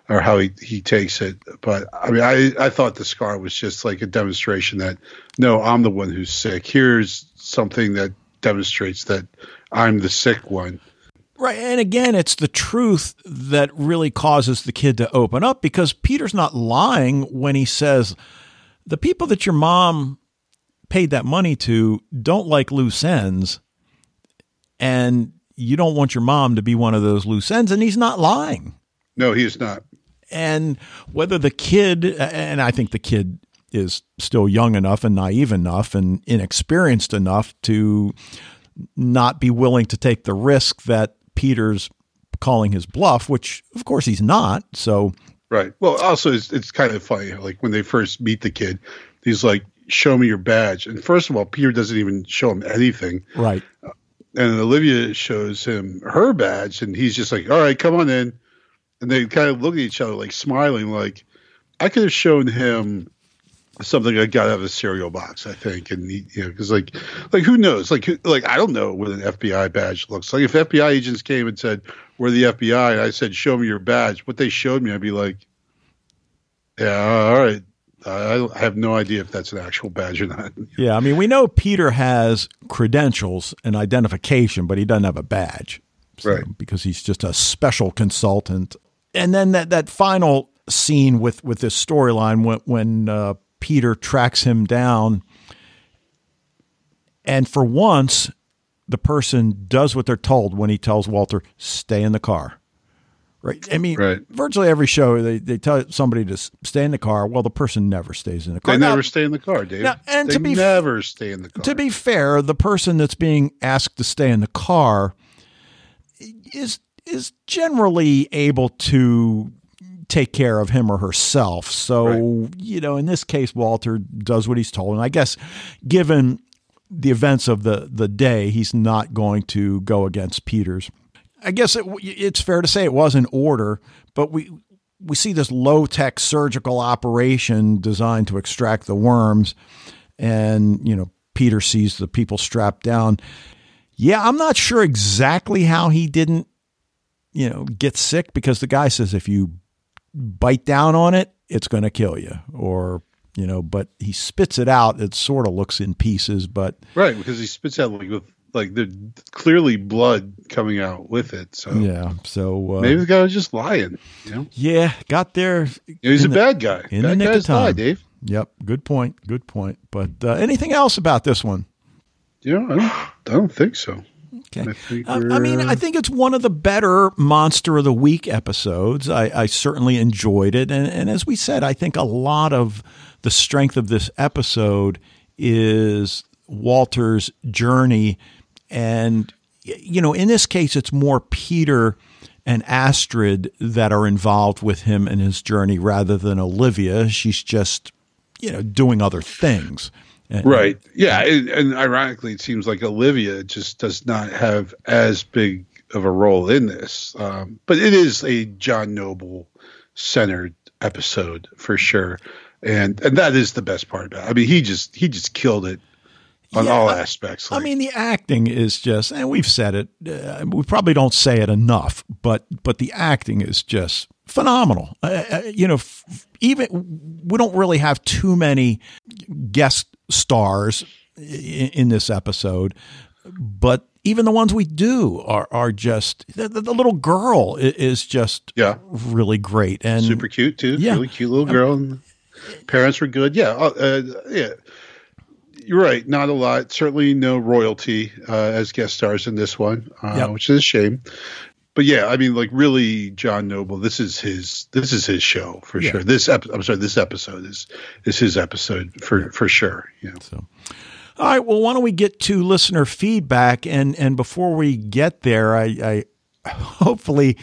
or how he, he takes it. But I mean, I, I thought the scar was just like a demonstration that no, I'm the one who's sick. Here's something that demonstrates that I'm the sick one. Right. And again, it's the truth that really causes the kid to open up because Peter's not lying when he says the people that your mom paid that money to don't like loose ends. And you don't want your mom to be one of those loose ends. And he's not lying. No, he is not. And whether the kid, and I think the kid is still young enough and naive enough and inexperienced enough to not be willing to take the risk that Peter's calling his bluff, which of course he's not. So, Right. Well, also, it's, it's kind of funny. Like when they first meet the kid, he's like, show me your badge. And first of all, Peter doesn't even show him anything. right. Uh, and Olivia shows him her badge, and he's just like, "All right, come on in." And they kind of look at each other, like smiling, like I could have shown him something I got out of a cereal box, I think, and you know, because like, like who knows? Like, who, like I don't know what an FBI badge looks like. If FBI agents came and said we're the FBI, and I said, "Show me your badge," what they showed me, I'd be like, "Yeah, all right." I I have no idea if that's an actual badge or not. Yeah. I mean, we know Peter has credentials and identification, but he doesn't have a badge. So- Right. Because he's just a special consultant. And then that, that final scene with, with this storyline when, when uh, Peter tracks him down. And for once, the person does what they're told when he tells Walter, stay in the car. Right. I mean, Right. virtually every show, they, they tell somebody to stay in the car. Well, the person never stays in the car. They Now- never stay in the car, Dave. Now, and they to be never stay in the car. to be fair, the person that's being asked to stay in the car is is generally able to take care of him or herself. So, you know, in this case Walter does what he's told and I guess given the events of the the day, he's not going to go against Peters. I guess it, it's fair to say it was an order, but we we see this low tech surgical operation designed to extract the worms, and you know Peter sees the people strapped down. Yeah, I'm not sure exactly how he didn't, you know, get sick because the guy says if you bite down on it, it's going to kill you, or you know, but he spits it out. It sort of looks in pieces, but right because he spits out like with like the clearly blood coming out with it. So yeah. So uh, maybe the guy was just lying. You know, yeah, got there. Know, he's a the- bad guy. in the bad nick of guys lie. Dave. Yep, good point. Good point. But uh, anything else about this one? Yeah, I don't, I don't think so. Okay. I, uh, I, mean, I think it's one of the better Monster of the Week episodes. I, I certainly enjoyed it. And, and, as we said, I think a lot of the strength of this episode is Walter's journey. And, you know, in this case, it's more Peter and Astrid that are involved with him in his journey rather than Olivia. She's just, you know, doing other things. Right. Yeah. And, and, ironically, it seems like Olivia just does not have as big of a role in this. Um, but it is a John Noble centered episode for sure. And and that is the best part about it. I mean, he just he just killed it on yeah, all aspects. Like. I mean, the acting is just, and we've said it. Uh, we probably don't say it enough, but but the acting is just phenomenal. Uh, uh you know, f- even we don't really have too many guest stars in, in this episode, but even the ones we do are are just the, the little girl is just yeah really great and super cute too. Yeah. really cute little girl. And parents were good. Yeah, uh, uh, yeah. You're right. Not a lot. Certainly no royalty uh, as guest stars in this one, uh, yep. which is a shame but yeah, I mean, like really, John Noble. This is his. This is his show for yeah. sure. This ep- I'm sorry. This episode is is his episode for for sure. Yeah. So, all right. Well, why don't we get to listener feedback? And and before we get there, I, I hopefully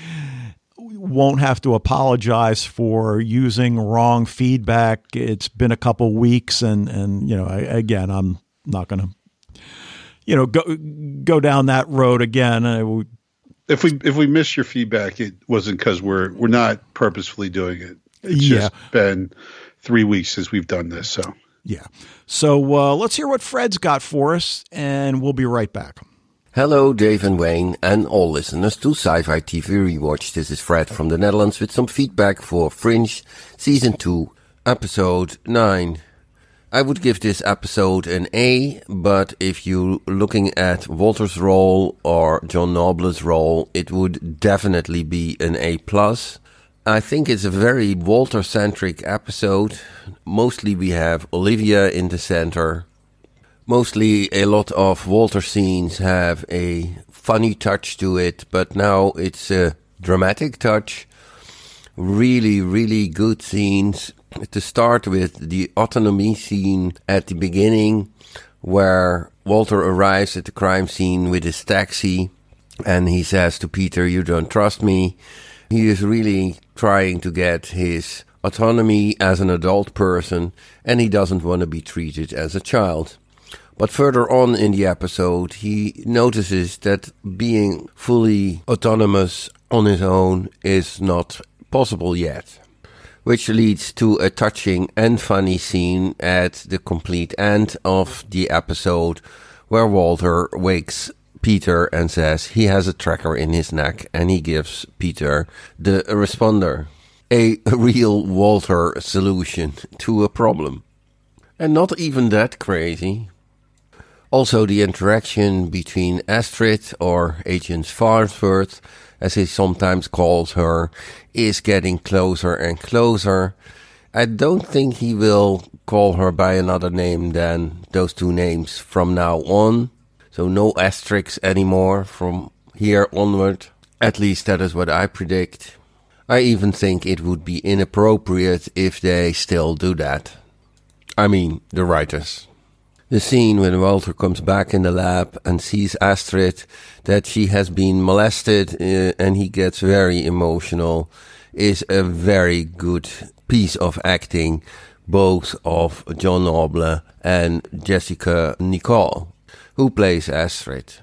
won't have to apologize for using wrong feedback. It's been a couple weeks, and and you know, I, again, I'm not going to you know go go down that road again. I, if we if we miss your feedback, it wasn't because we're we're not purposefully doing it. It's yeah. just been three weeks since we've done this. So yeah. So uh, let's hear what Fred's got for us, and we'll be right back. Hello, Dave and Wayne, and all listeners to Sci-Fi TV Rewatch. This is Fred from the Netherlands with some feedback for Fringe Season 2, Episode 9. I would give this episode an A, but if you're looking at Walter's role or John Noble's role, it would definitely be an A plus. I think it's a very Walter centric episode. Mostly we have Olivia in the center. Mostly a lot of Walter scenes have a funny touch to it, but now it's a dramatic touch. Really, really good scenes to start with the autonomy scene at the beginning, where Walter arrives at the crime scene with his taxi and he says to Peter, You don't trust me. He is really trying to get his autonomy as an adult person and he doesn't want to be treated as a child. But further on in the episode, he notices that being fully autonomous on his own is not possible yet which leads to a touching and funny scene at the complete end of the episode where Walter wakes Peter and says he has a tracker in his neck and he gives Peter the responder. A real Walter solution to a problem. And not even that crazy. Also, the interaction between Astrid, or Agent Farnsworth, as he sometimes calls her, is getting closer and closer. I don't think he will call her by another name than those two names from now on. So no asterisks anymore from here onward. At least that is what I predict. I even think it would be inappropriate if they still do that. I mean, the writers. The scene when Walter comes back in the lab and sees Astrid that she has been molested uh, and he gets very emotional is a very good piece of acting, both of John Noble and Jasika Nicole, who plays Astrid.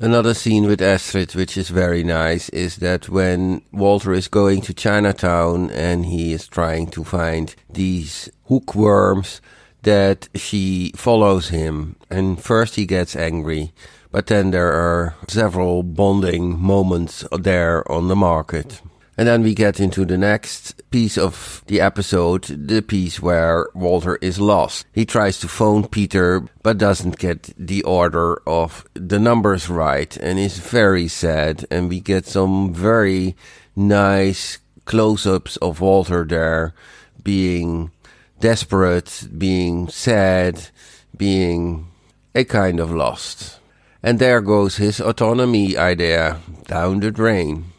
Another scene with Astrid, which is very nice, is that when Walter is going to Chinatown and he is trying to find these hookworms, that she follows him. And first he gets angry, but then there are several bonding moments there on the market. And then we get into the next piece of the episode, the piece where Walter is lost. He tries to phone Peter, but doesn't get the order of the numbers right and is very sad. And we get some very nice close ups of Walter there being desperate, being sad, being a kind of lost. And there goes his autonomy idea down the drain.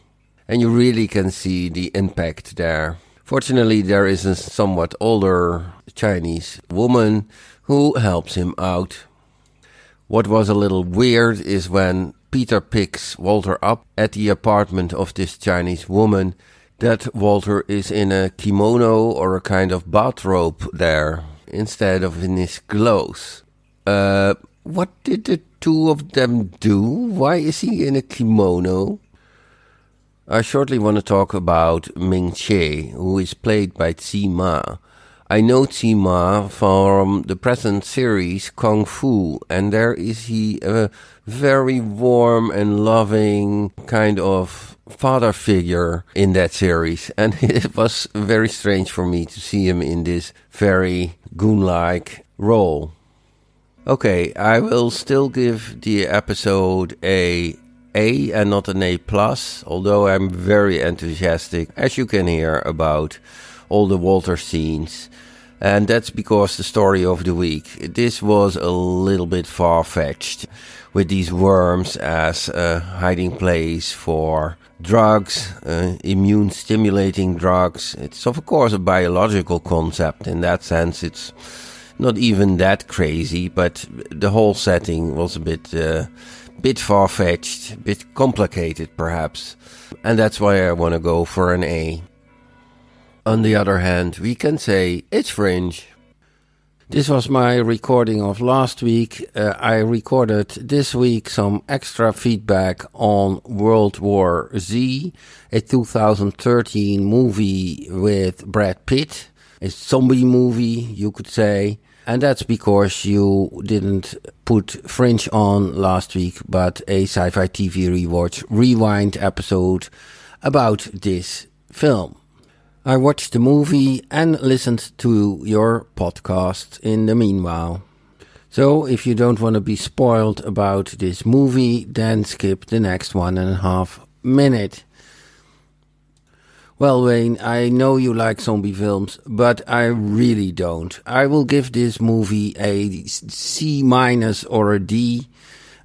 And you really can see the impact there. Fortunately, there is a somewhat older Chinese woman who helps him out. What was a little weird is when Peter picks Walter up at the apartment of this Chinese woman, that Walter is in a kimono or a kind of bathrobe there instead of in his clothes. Uh, what did the two of them do? Why is he in a kimono? I shortly want to talk about Ming Che, who is played by Tzi Ma. I know Tzi Ma from the present series Kung Fu, and there is he a very warm and loving kind of father figure in that series, and it was very strange for me to see him in this very goon-like role. Okay, I will still give the episode a a and not an A plus, although I'm very enthusiastic, as you can hear, about all the Walter scenes. And that's because the story of the week. This was a little bit far fetched with these worms as a hiding place for drugs, uh, immune stimulating drugs. It's, of course, a biological concept. In that sense, it's not even that crazy, but the whole setting was a bit. Uh, bit far fetched, bit complicated perhaps, and that's why I want to go for an A. On the other hand, we can say it's fringe. This was my recording of last week. Uh, I recorded this week some extra feedback on World War Z, a 2013 movie with Brad Pitt, a zombie movie, you could say. And that's because you didn't put Fringe on last week, but a sci fi TV rewatch rewind episode about this film. I watched the movie and listened to your podcast in the meanwhile. So, if you don't want to be spoiled about this movie, then skip the next one and a half minute. Well, Wayne, I know you like zombie films, but I really don't. I will give this movie a C minus or a D.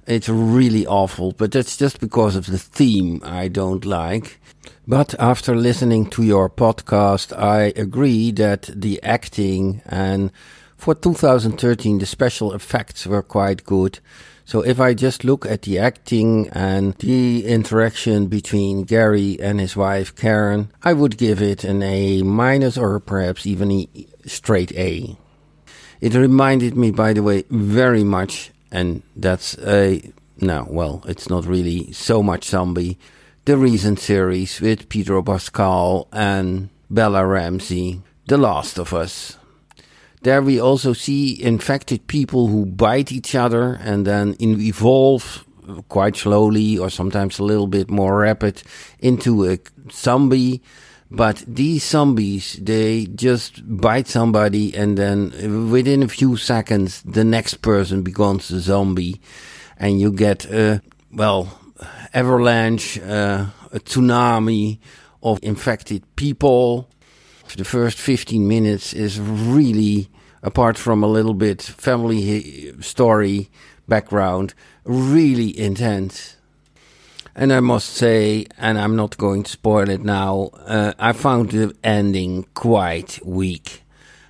It's really awful, but that's just because of the theme I don't like. But after listening to your podcast, I agree that the acting and for 2013 the special effects were quite good. So if I just look at the acting and the interaction between Gary and his wife Karen, I would give it an A minus or perhaps even a straight A. It reminded me, by the way, very much, and that's a no, well, it's not really so much zombie. The recent series with Pedro Pascal and Bella Ramsey, The Last of Us. There we also see infected people who bite each other and then evolve quite slowly or sometimes a little bit more rapid into a zombie. But these zombies, they just bite somebody and then within a few seconds, the next person becomes a zombie and you get a, well, avalanche, uh, a tsunami of infected people. The first 15 minutes is really apart from a little bit family story background, really intense. And I must say, and I'm not going to spoil it now, uh, I found the ending quite weak.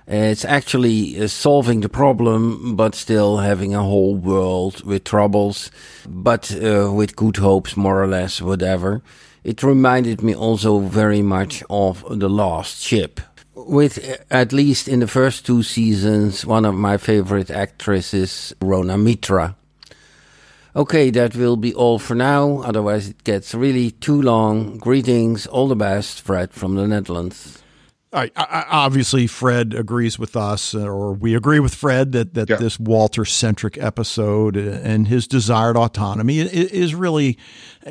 it's actually uh, solving the problem, but still having a whole world with troubles, but uh, with good hopes, more or less, whatever. It reminded me also very much of The Last Ship with at least in the first two seasons, one of my favorite actresses, Rhona Mitra. Okay, that will be all for now. Otherwise, it gets really too long. Greetings, all the best, Fred from the Netherlands. I, I, obviously, Fred agrees with us, uh, or we agree with Fred that that yeah. this Walter centric episode and his desired autonomy is really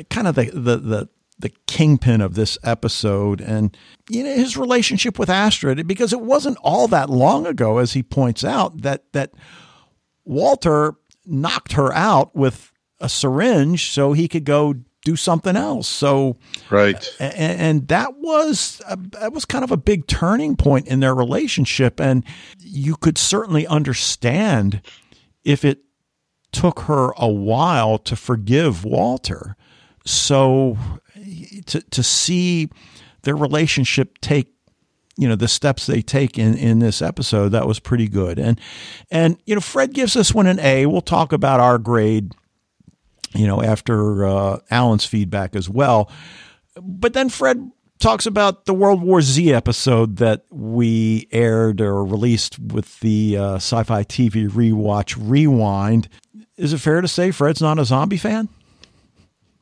kind of the the the the kingpin of this episode and you know his relationship with Astrid because it wasn't all that long ago as he points out that that Walter knocked her out with a syringe so he could go do something else. So right. and, and that was a, that was kind of a big turning point in their relationship. And you could certainly understand if it took her a while to forgive Walter. So to to see their relationship take you know the steps they take in in this episode that was pretty good. And and you know fred gives this one an a. We'll talk about our grade you know after uh, alan's feedback as well but then fred talks about the world war z episode that we aired or released with the uh, sci-fi tv rewatch rewind is it fair to say fred's not a zombie fan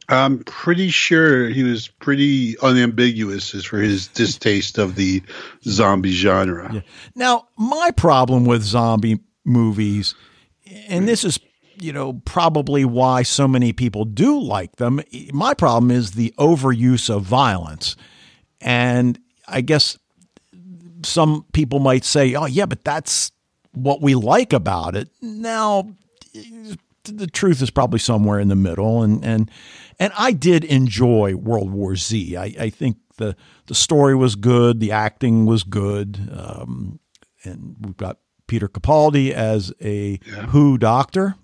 I'm pretty sure he was pretty unambiguous as for his distaste of the zombie genre. Yeah. Now, my problem with zombie movies, and this is you know probably why so many people do like them. My problem is the overuse of violence, and I guess some people might say, "Oh, yeah, but that's what we like about it." Now, the truth is probably somewhere in the middle, and and and I did enjoy World War Z. I, I think the the story was good, the acting was good, um, and we've got Peter Capaldi as a yeah. Who doctor.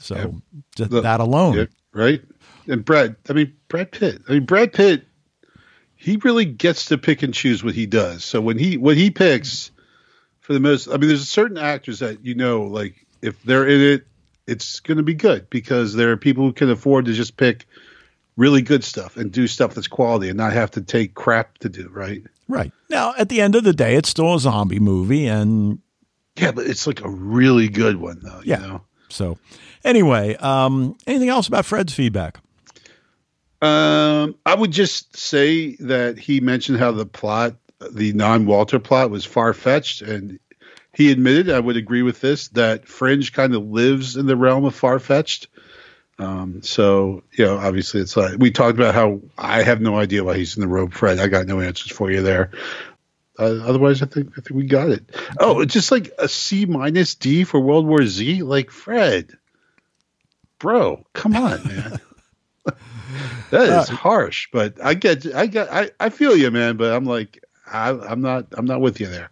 So yeah. the, that alone, yeah, right? And Brad, I mean Brad Pitt. I mean Brad Pitt. He really gets to pick and choose what he does. So when he when he picks, for the most, I mean, there's certain actors that you know, like if they're in it, it's going to be good because there are people who can afford to just pick really good stuff and do stuff that's quality and not have to take crap to do, right? Right. Now, at the end of the day, it's still a zombie movie and yeah, but it's like a really good one though, yeah. Know? So, anyway, um anything else about Fred's feedback? Um, I would just say that he mentioned how the plot, the non-Walter plot was far-fetched and he admitted, I would agree with this, that Fringe kind of lives in the realm of far-fetched. Um, so you know, obviously, it's like we talked about how I have no idea why he's in the robe, Fred. I got no answers for you there. Uh, otherwise, I think I think we got it. Oh, it's just like a C minus D for World War Z. Like Fred, bro, come on, man. that is uh, harsh, but I get, I get, I, I feel you, man. But I'm like, I, I'm not, I'm not with you there.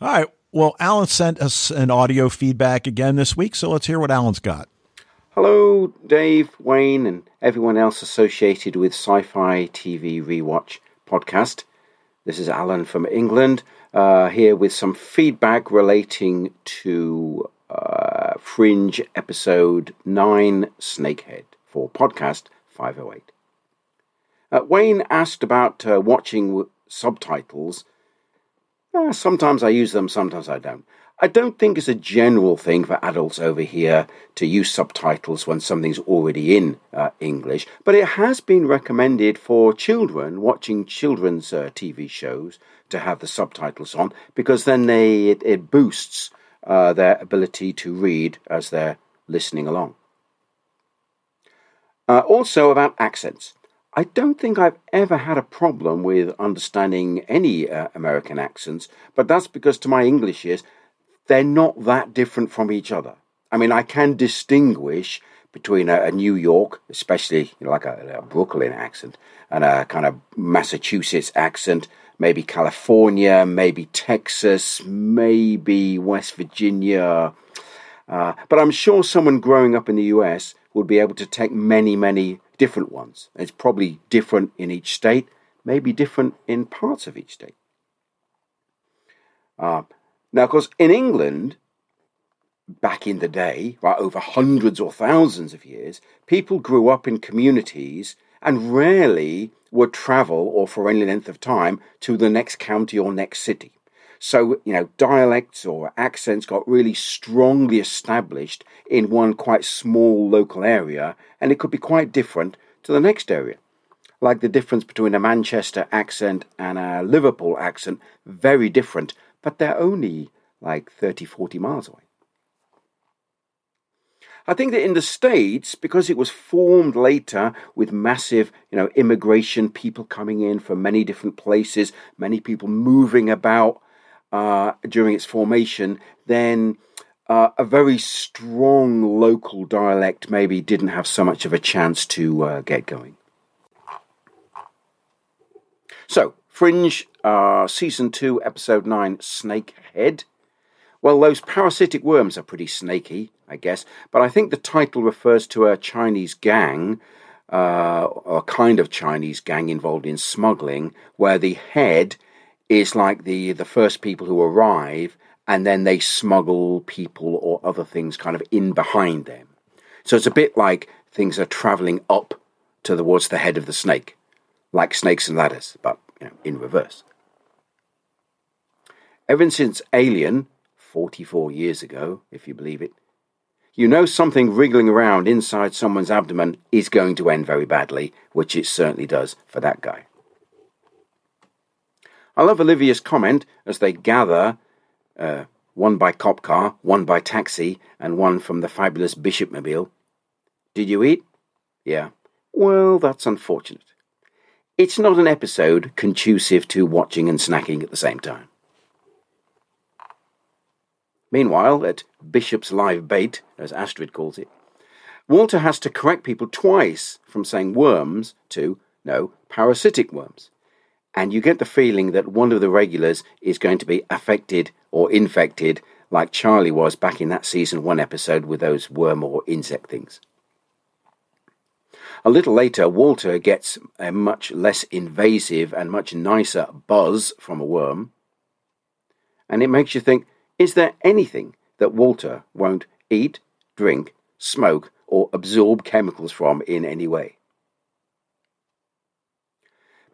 All right. Well, Alan sent us an audio feedback again this week, so let's hear what Alan's got. Hello, Dave, Wayne, and everyone else associated with Sci Fi TV Rewatch podcast. This is Alan from England, uh, here with some feedback relating to uh, Fringe episode 9 Snakehead for podcast 508. Uh, Wayne asked about uh, watching subtitles. Uh, sometimes I use them, sometimes I don't. I don't think it's a general thing for adults over here to use subtitles when something's already in uh, English, but it has been recommended for children watching children's uh, TV shows to have the subtitles on because then they it, it boosts uh, their ability to read as they're listening along. Uh, also about accents. I don't think I've ever had a problem with understanding any uh, American accents, but that's because to my English ears, they're not that different from each other. I mean, I can distinguish between a, a New York, especially you know, like a, a, Brooklyn accent, and a kind of Massachusetts accent, maybe California, maybe Texas, maybe West Virginia. Uh, but I'm sure someone growing up in the US would be able to take many, many different ones. It's probably different in each state, maybe different in parts of each state. Uh, now, of course, in England, back in the day, right, over hundreds or thousands of years, people grew up in communities and rarely would travel or for any length of time to the next county or next city. So, you know, dialects or accents got really strongly established in one quite small local area, and it could be quite different to the next area. Like the difference between a Manchester accent and a Liverpool accent, very different but they're only like 30, 40 miles away. I think that in the States, because it was formed later with massive, you know, immigration, people coming in from many different places, many people moving about uh, during its formation, then uh, a very strong local dialect maybe didn't have so much of a chance to uh, get going. So, Fringe, uh, Season 2, Episode 9, Snakehead. Well, those parasitic worms are pretty snaky, I guess, but I think the title refers to a Chinese gang, uh, or a kind of Chinese gang involved in smuggling, where the head is like the, the first people who arrive, and then they smuggle people or other things kind of in behind them. So it's a bit like things are traveling up towards the head of the snake, like snakes and ladders, but you know, in reverse. Ever since Alien, 44 years ago, if you believe it. You know something wriggling around inside someone's abdomen is going to end very badly, which it certainly does for that guy. I love Olivia's comment as they gather uh, one by cop car, one by taxi, and one from the fabulous Bishopmobile. Did you eat? Yeah. Well, that's unfortunate. It's not an episode conducive to watching and snacking at the same time. Meanwhile, at Bishop's Live Bait, as Astrid calls it, Walter has to correct people twice from saying worms to, no, parasitic worms. And you get the feeling that one of the regulars is going to be affected or infected like Charlie was back in that season one episode with those worm or insect things. A little later, Walter gets a much less invasive and much nicer buzz from a worm. And it makes you think is there anything that Walter won't eat, drink, smoke, or absorb chemicals from in any way?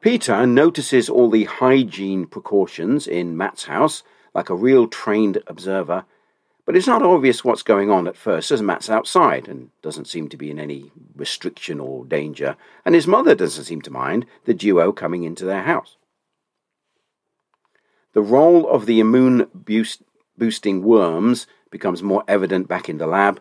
Peter notices all the hygiene precautions in Matt's house like a real trained observer, but it's not obvious what's going on at first as Matt's outside and doesn't seem to be in any restriction or danger, and his mother doesn't seem to mind the duo coming into their house. The role of the immune boosting worms becomes more evident back in the lab.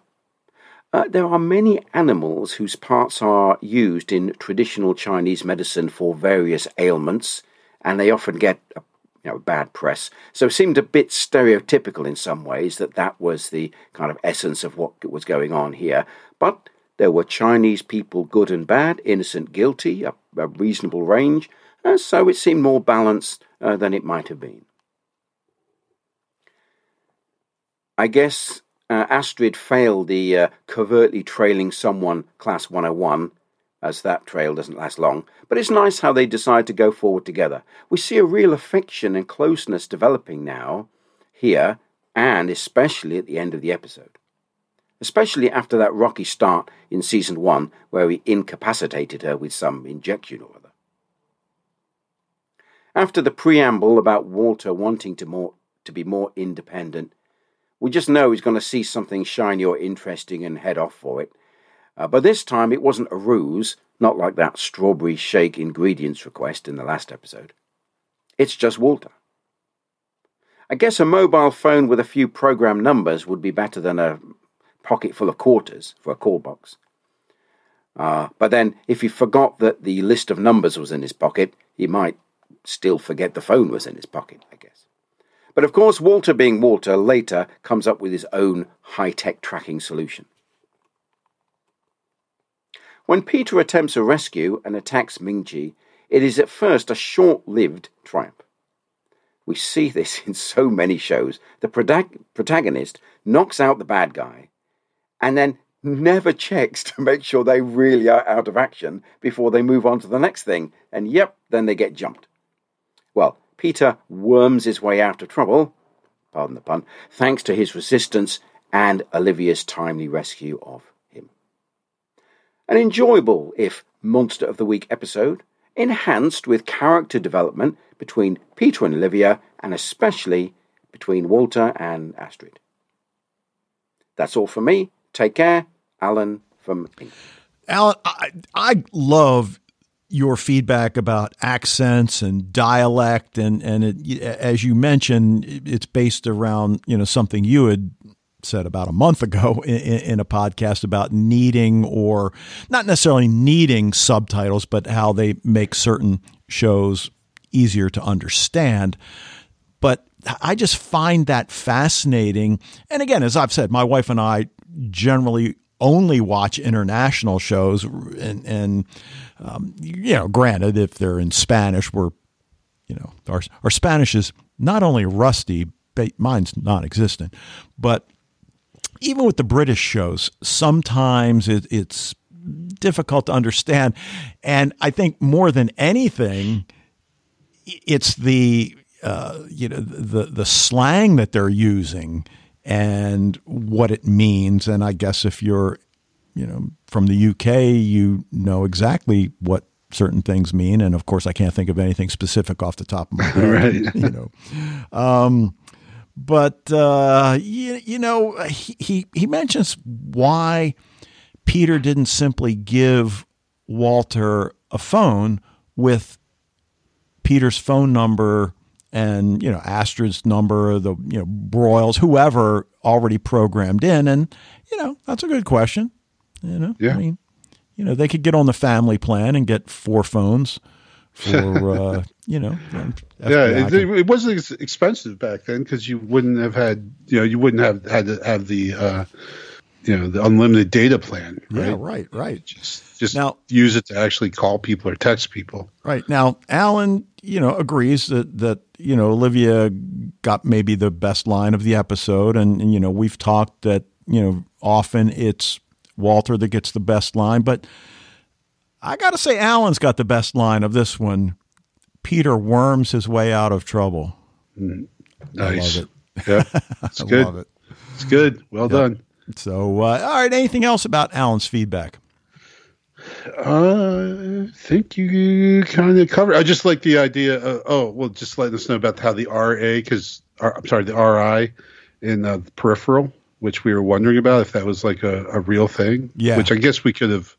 Uh, there are many animals whose parts are used in traditional Chinese medicine for various ailments, and they often get a you know, bad press. So it seemed a bit stereotypical in some ways that that was the kind of essence of what was going on here. But there were Chinese people, good and bad, innocent, guilty, a, a reasonable range, so it seemed more balanced uh, than it might have been. I guess uh, Astrid failed the uh, covertly trailing someone class 101, as that trail doesn't last long, but it's nice how they decide to go forward together. We see a real affection and closeness developing now, here, and especially at the end of the episode. Especially after that rocky start in season one, where he incapacitated her with some injection or other. After the preamble about Walter wanting to, more, to be more independent, we just know he's going to see something shiny or interesting and head off for it. Uh, but this time it wasn't a ruse, not like that strawberry shake ingredients request in the last episode. It's just Walter. I guess a mobile phone with a few program numbers would be better than a pocket full of quarters for a call box. Uh, but then, if he forgot that the list of numbers was in his pocket, he might still forget the phone was in his pocket, I guess. But of course, Walter, being Walter, later comes up with his own high tech tracking solution. When Peter attempts a rescue and attacks Mingji, it is at first a short lived triumph. We see this in so many shows. The protagonist knocks out the bad guy and then never checks to make sure they really are out of action before they move on to the next thing. And yep, then they get jumped. Well, Peter worms his way out of trouble, pardon the pun, thanks to his resistance and Olivia's timely rescue of him. An enjoyable, if Monster of the Week episode, enhanced with character development between Peter and Olivia, and especially between Walter and Astrid. That's all for me. Take care. Alan from England. Alan, I, I love your feedback about accents and dialect and and it, as you mentioned it's based around you know something you had said about a month ago in, in, a podcast about needing or not necessarily needing subtitles but how they make certain shows easier to understand. But I just find that fascinating. And again as I've said my wife and I generally only watch international shows and and um, you know granted if they're in Spanish we're you know our our Spanish is not only rusty mine's non-existent. But even with the British shows, sometimes it, it's difficult to understand, and I think more than anything, it's the uh, you know the the slang that they're using and what it means. And I guess if you're you know from the UK, you know exactly what certain things mean. And of course, I can't think of anything specific off the top of my head. right. You know, um, but uh, you, you know, he, he he mentions why Peter didn't simply give Walter a phone with Peter's phone number and you know Astrid's number, the you know Broyles, whoever already programmed in, and you know that's a good question. You know, yeah. I mean, you know, they could get on the family plan and get four phones for uh, you know. Yeah, it, it, wasn't expensive back then because you wouldn't have had you know you wouldn't have had to have the uh, you know the unlimited data plan. Right? Yeah, right, right. Just just now use it to actually call people or text people. Right now, Alan, you know, agrees that that you know Olivia got maybe the best line of the episode, and, and you know we've talked that you know often it's Walter that gets the best line, but I got to say Alan's got the best line of this one. Peter worms his way out of trouble. Mm, nice. Yeah, it's good. It. It's good. Well yep. done. So, uh, all right. Anything else about Alan's feedback? Uh, I think you kind of covered. I just like the idea. Of, oh, well, just letting us know about how the RA, because I'm sorry, the RI in uh, the peripheral, which we were wondering about if that was like a, a real thing. Yeah. Which I guess we could have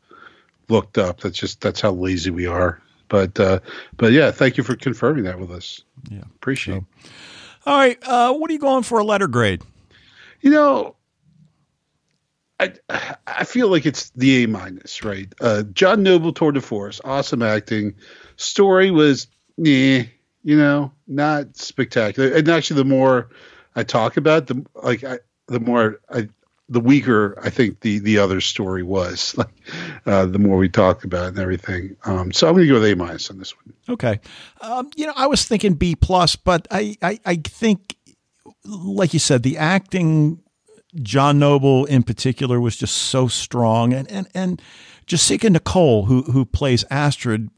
looked up. That's just that's how lazy we are. But uh, but yeah, thank you for confirming that with us. Yeah, appreciate. So, all right, uh, what are you going for a letter grade? You know, I I feel like it's the A minus, right? Uh, John Noble tour de force, awesome acting. Story was, yeah, you know, not spectacular. And actually, the more I talk about, the like, I, the more I, the weaker I think the the other story was. Like, uh, the more we talked about it and everything. Um, so I'm going to go with A minus on this one. Okay, um, you know, I was thinking B plus, but I, I I think, like you said, the acting John Noble in particular was just so strong, and and and Jasika Nicole, who who plays Astrid.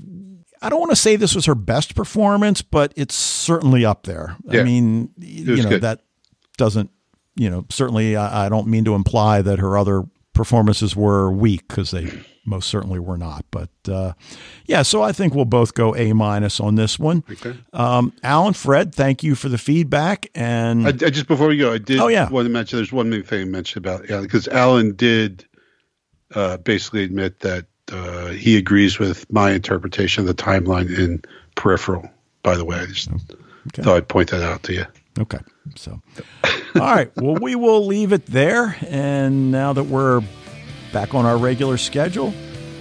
I don't want to say this was her best performance, but it's certainly up there. Yeah. I mean, you know good. that doesn't, you know, certainly I, I don't mean to imply that her other performances were weak because they most certainly were not. But uh, yeah, so I think we'll both go A minus on this one. Okay. Um, Alan, Fred, thank you for the feedback. And I, I just before we go, I did oh, yeah. want to mention there's one thing I mentioned about yeah because Alan did uh, basically admit that uh, he agrees with my interpretation of the timeline in Peripheral. By the way, I just okay. thought I'd point that out to you. Okay. So, all right. Well, we will leave it there. And now that we're back on our regular schedule.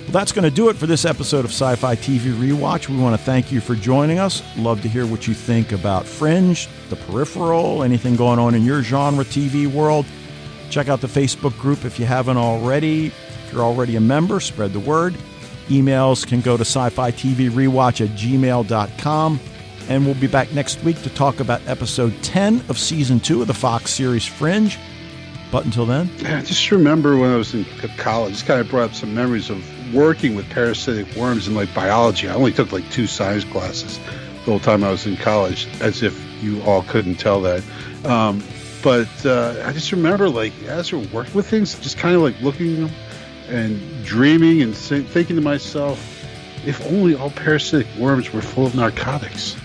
Well, that's going to do it for this episode of Sci Fi TV Rewatch. We want to thank you for joining us. Love to hear what you think about Fringe, The Peripheral, anything going on in your genre TV world. Check out the Facebook group if you haven't already. If you're already a member, spread the word. Emails can go to sci fi TV rewatch at gmail.com. And we'll be back next week to talk about episode 10 of season 2 of the Fox series Fringe. But until then, I just remember when I was in college. This kind of brought up some memories of working with parasitic worms in like biology. I only took like two science classes the whole time I was in college, as if you all couldn't tell that. Um, but uh, I just remember like as we're working with things, just kind of like looking them and dreaming and thinking to myself, if only all parasitic worms were full of narcotics.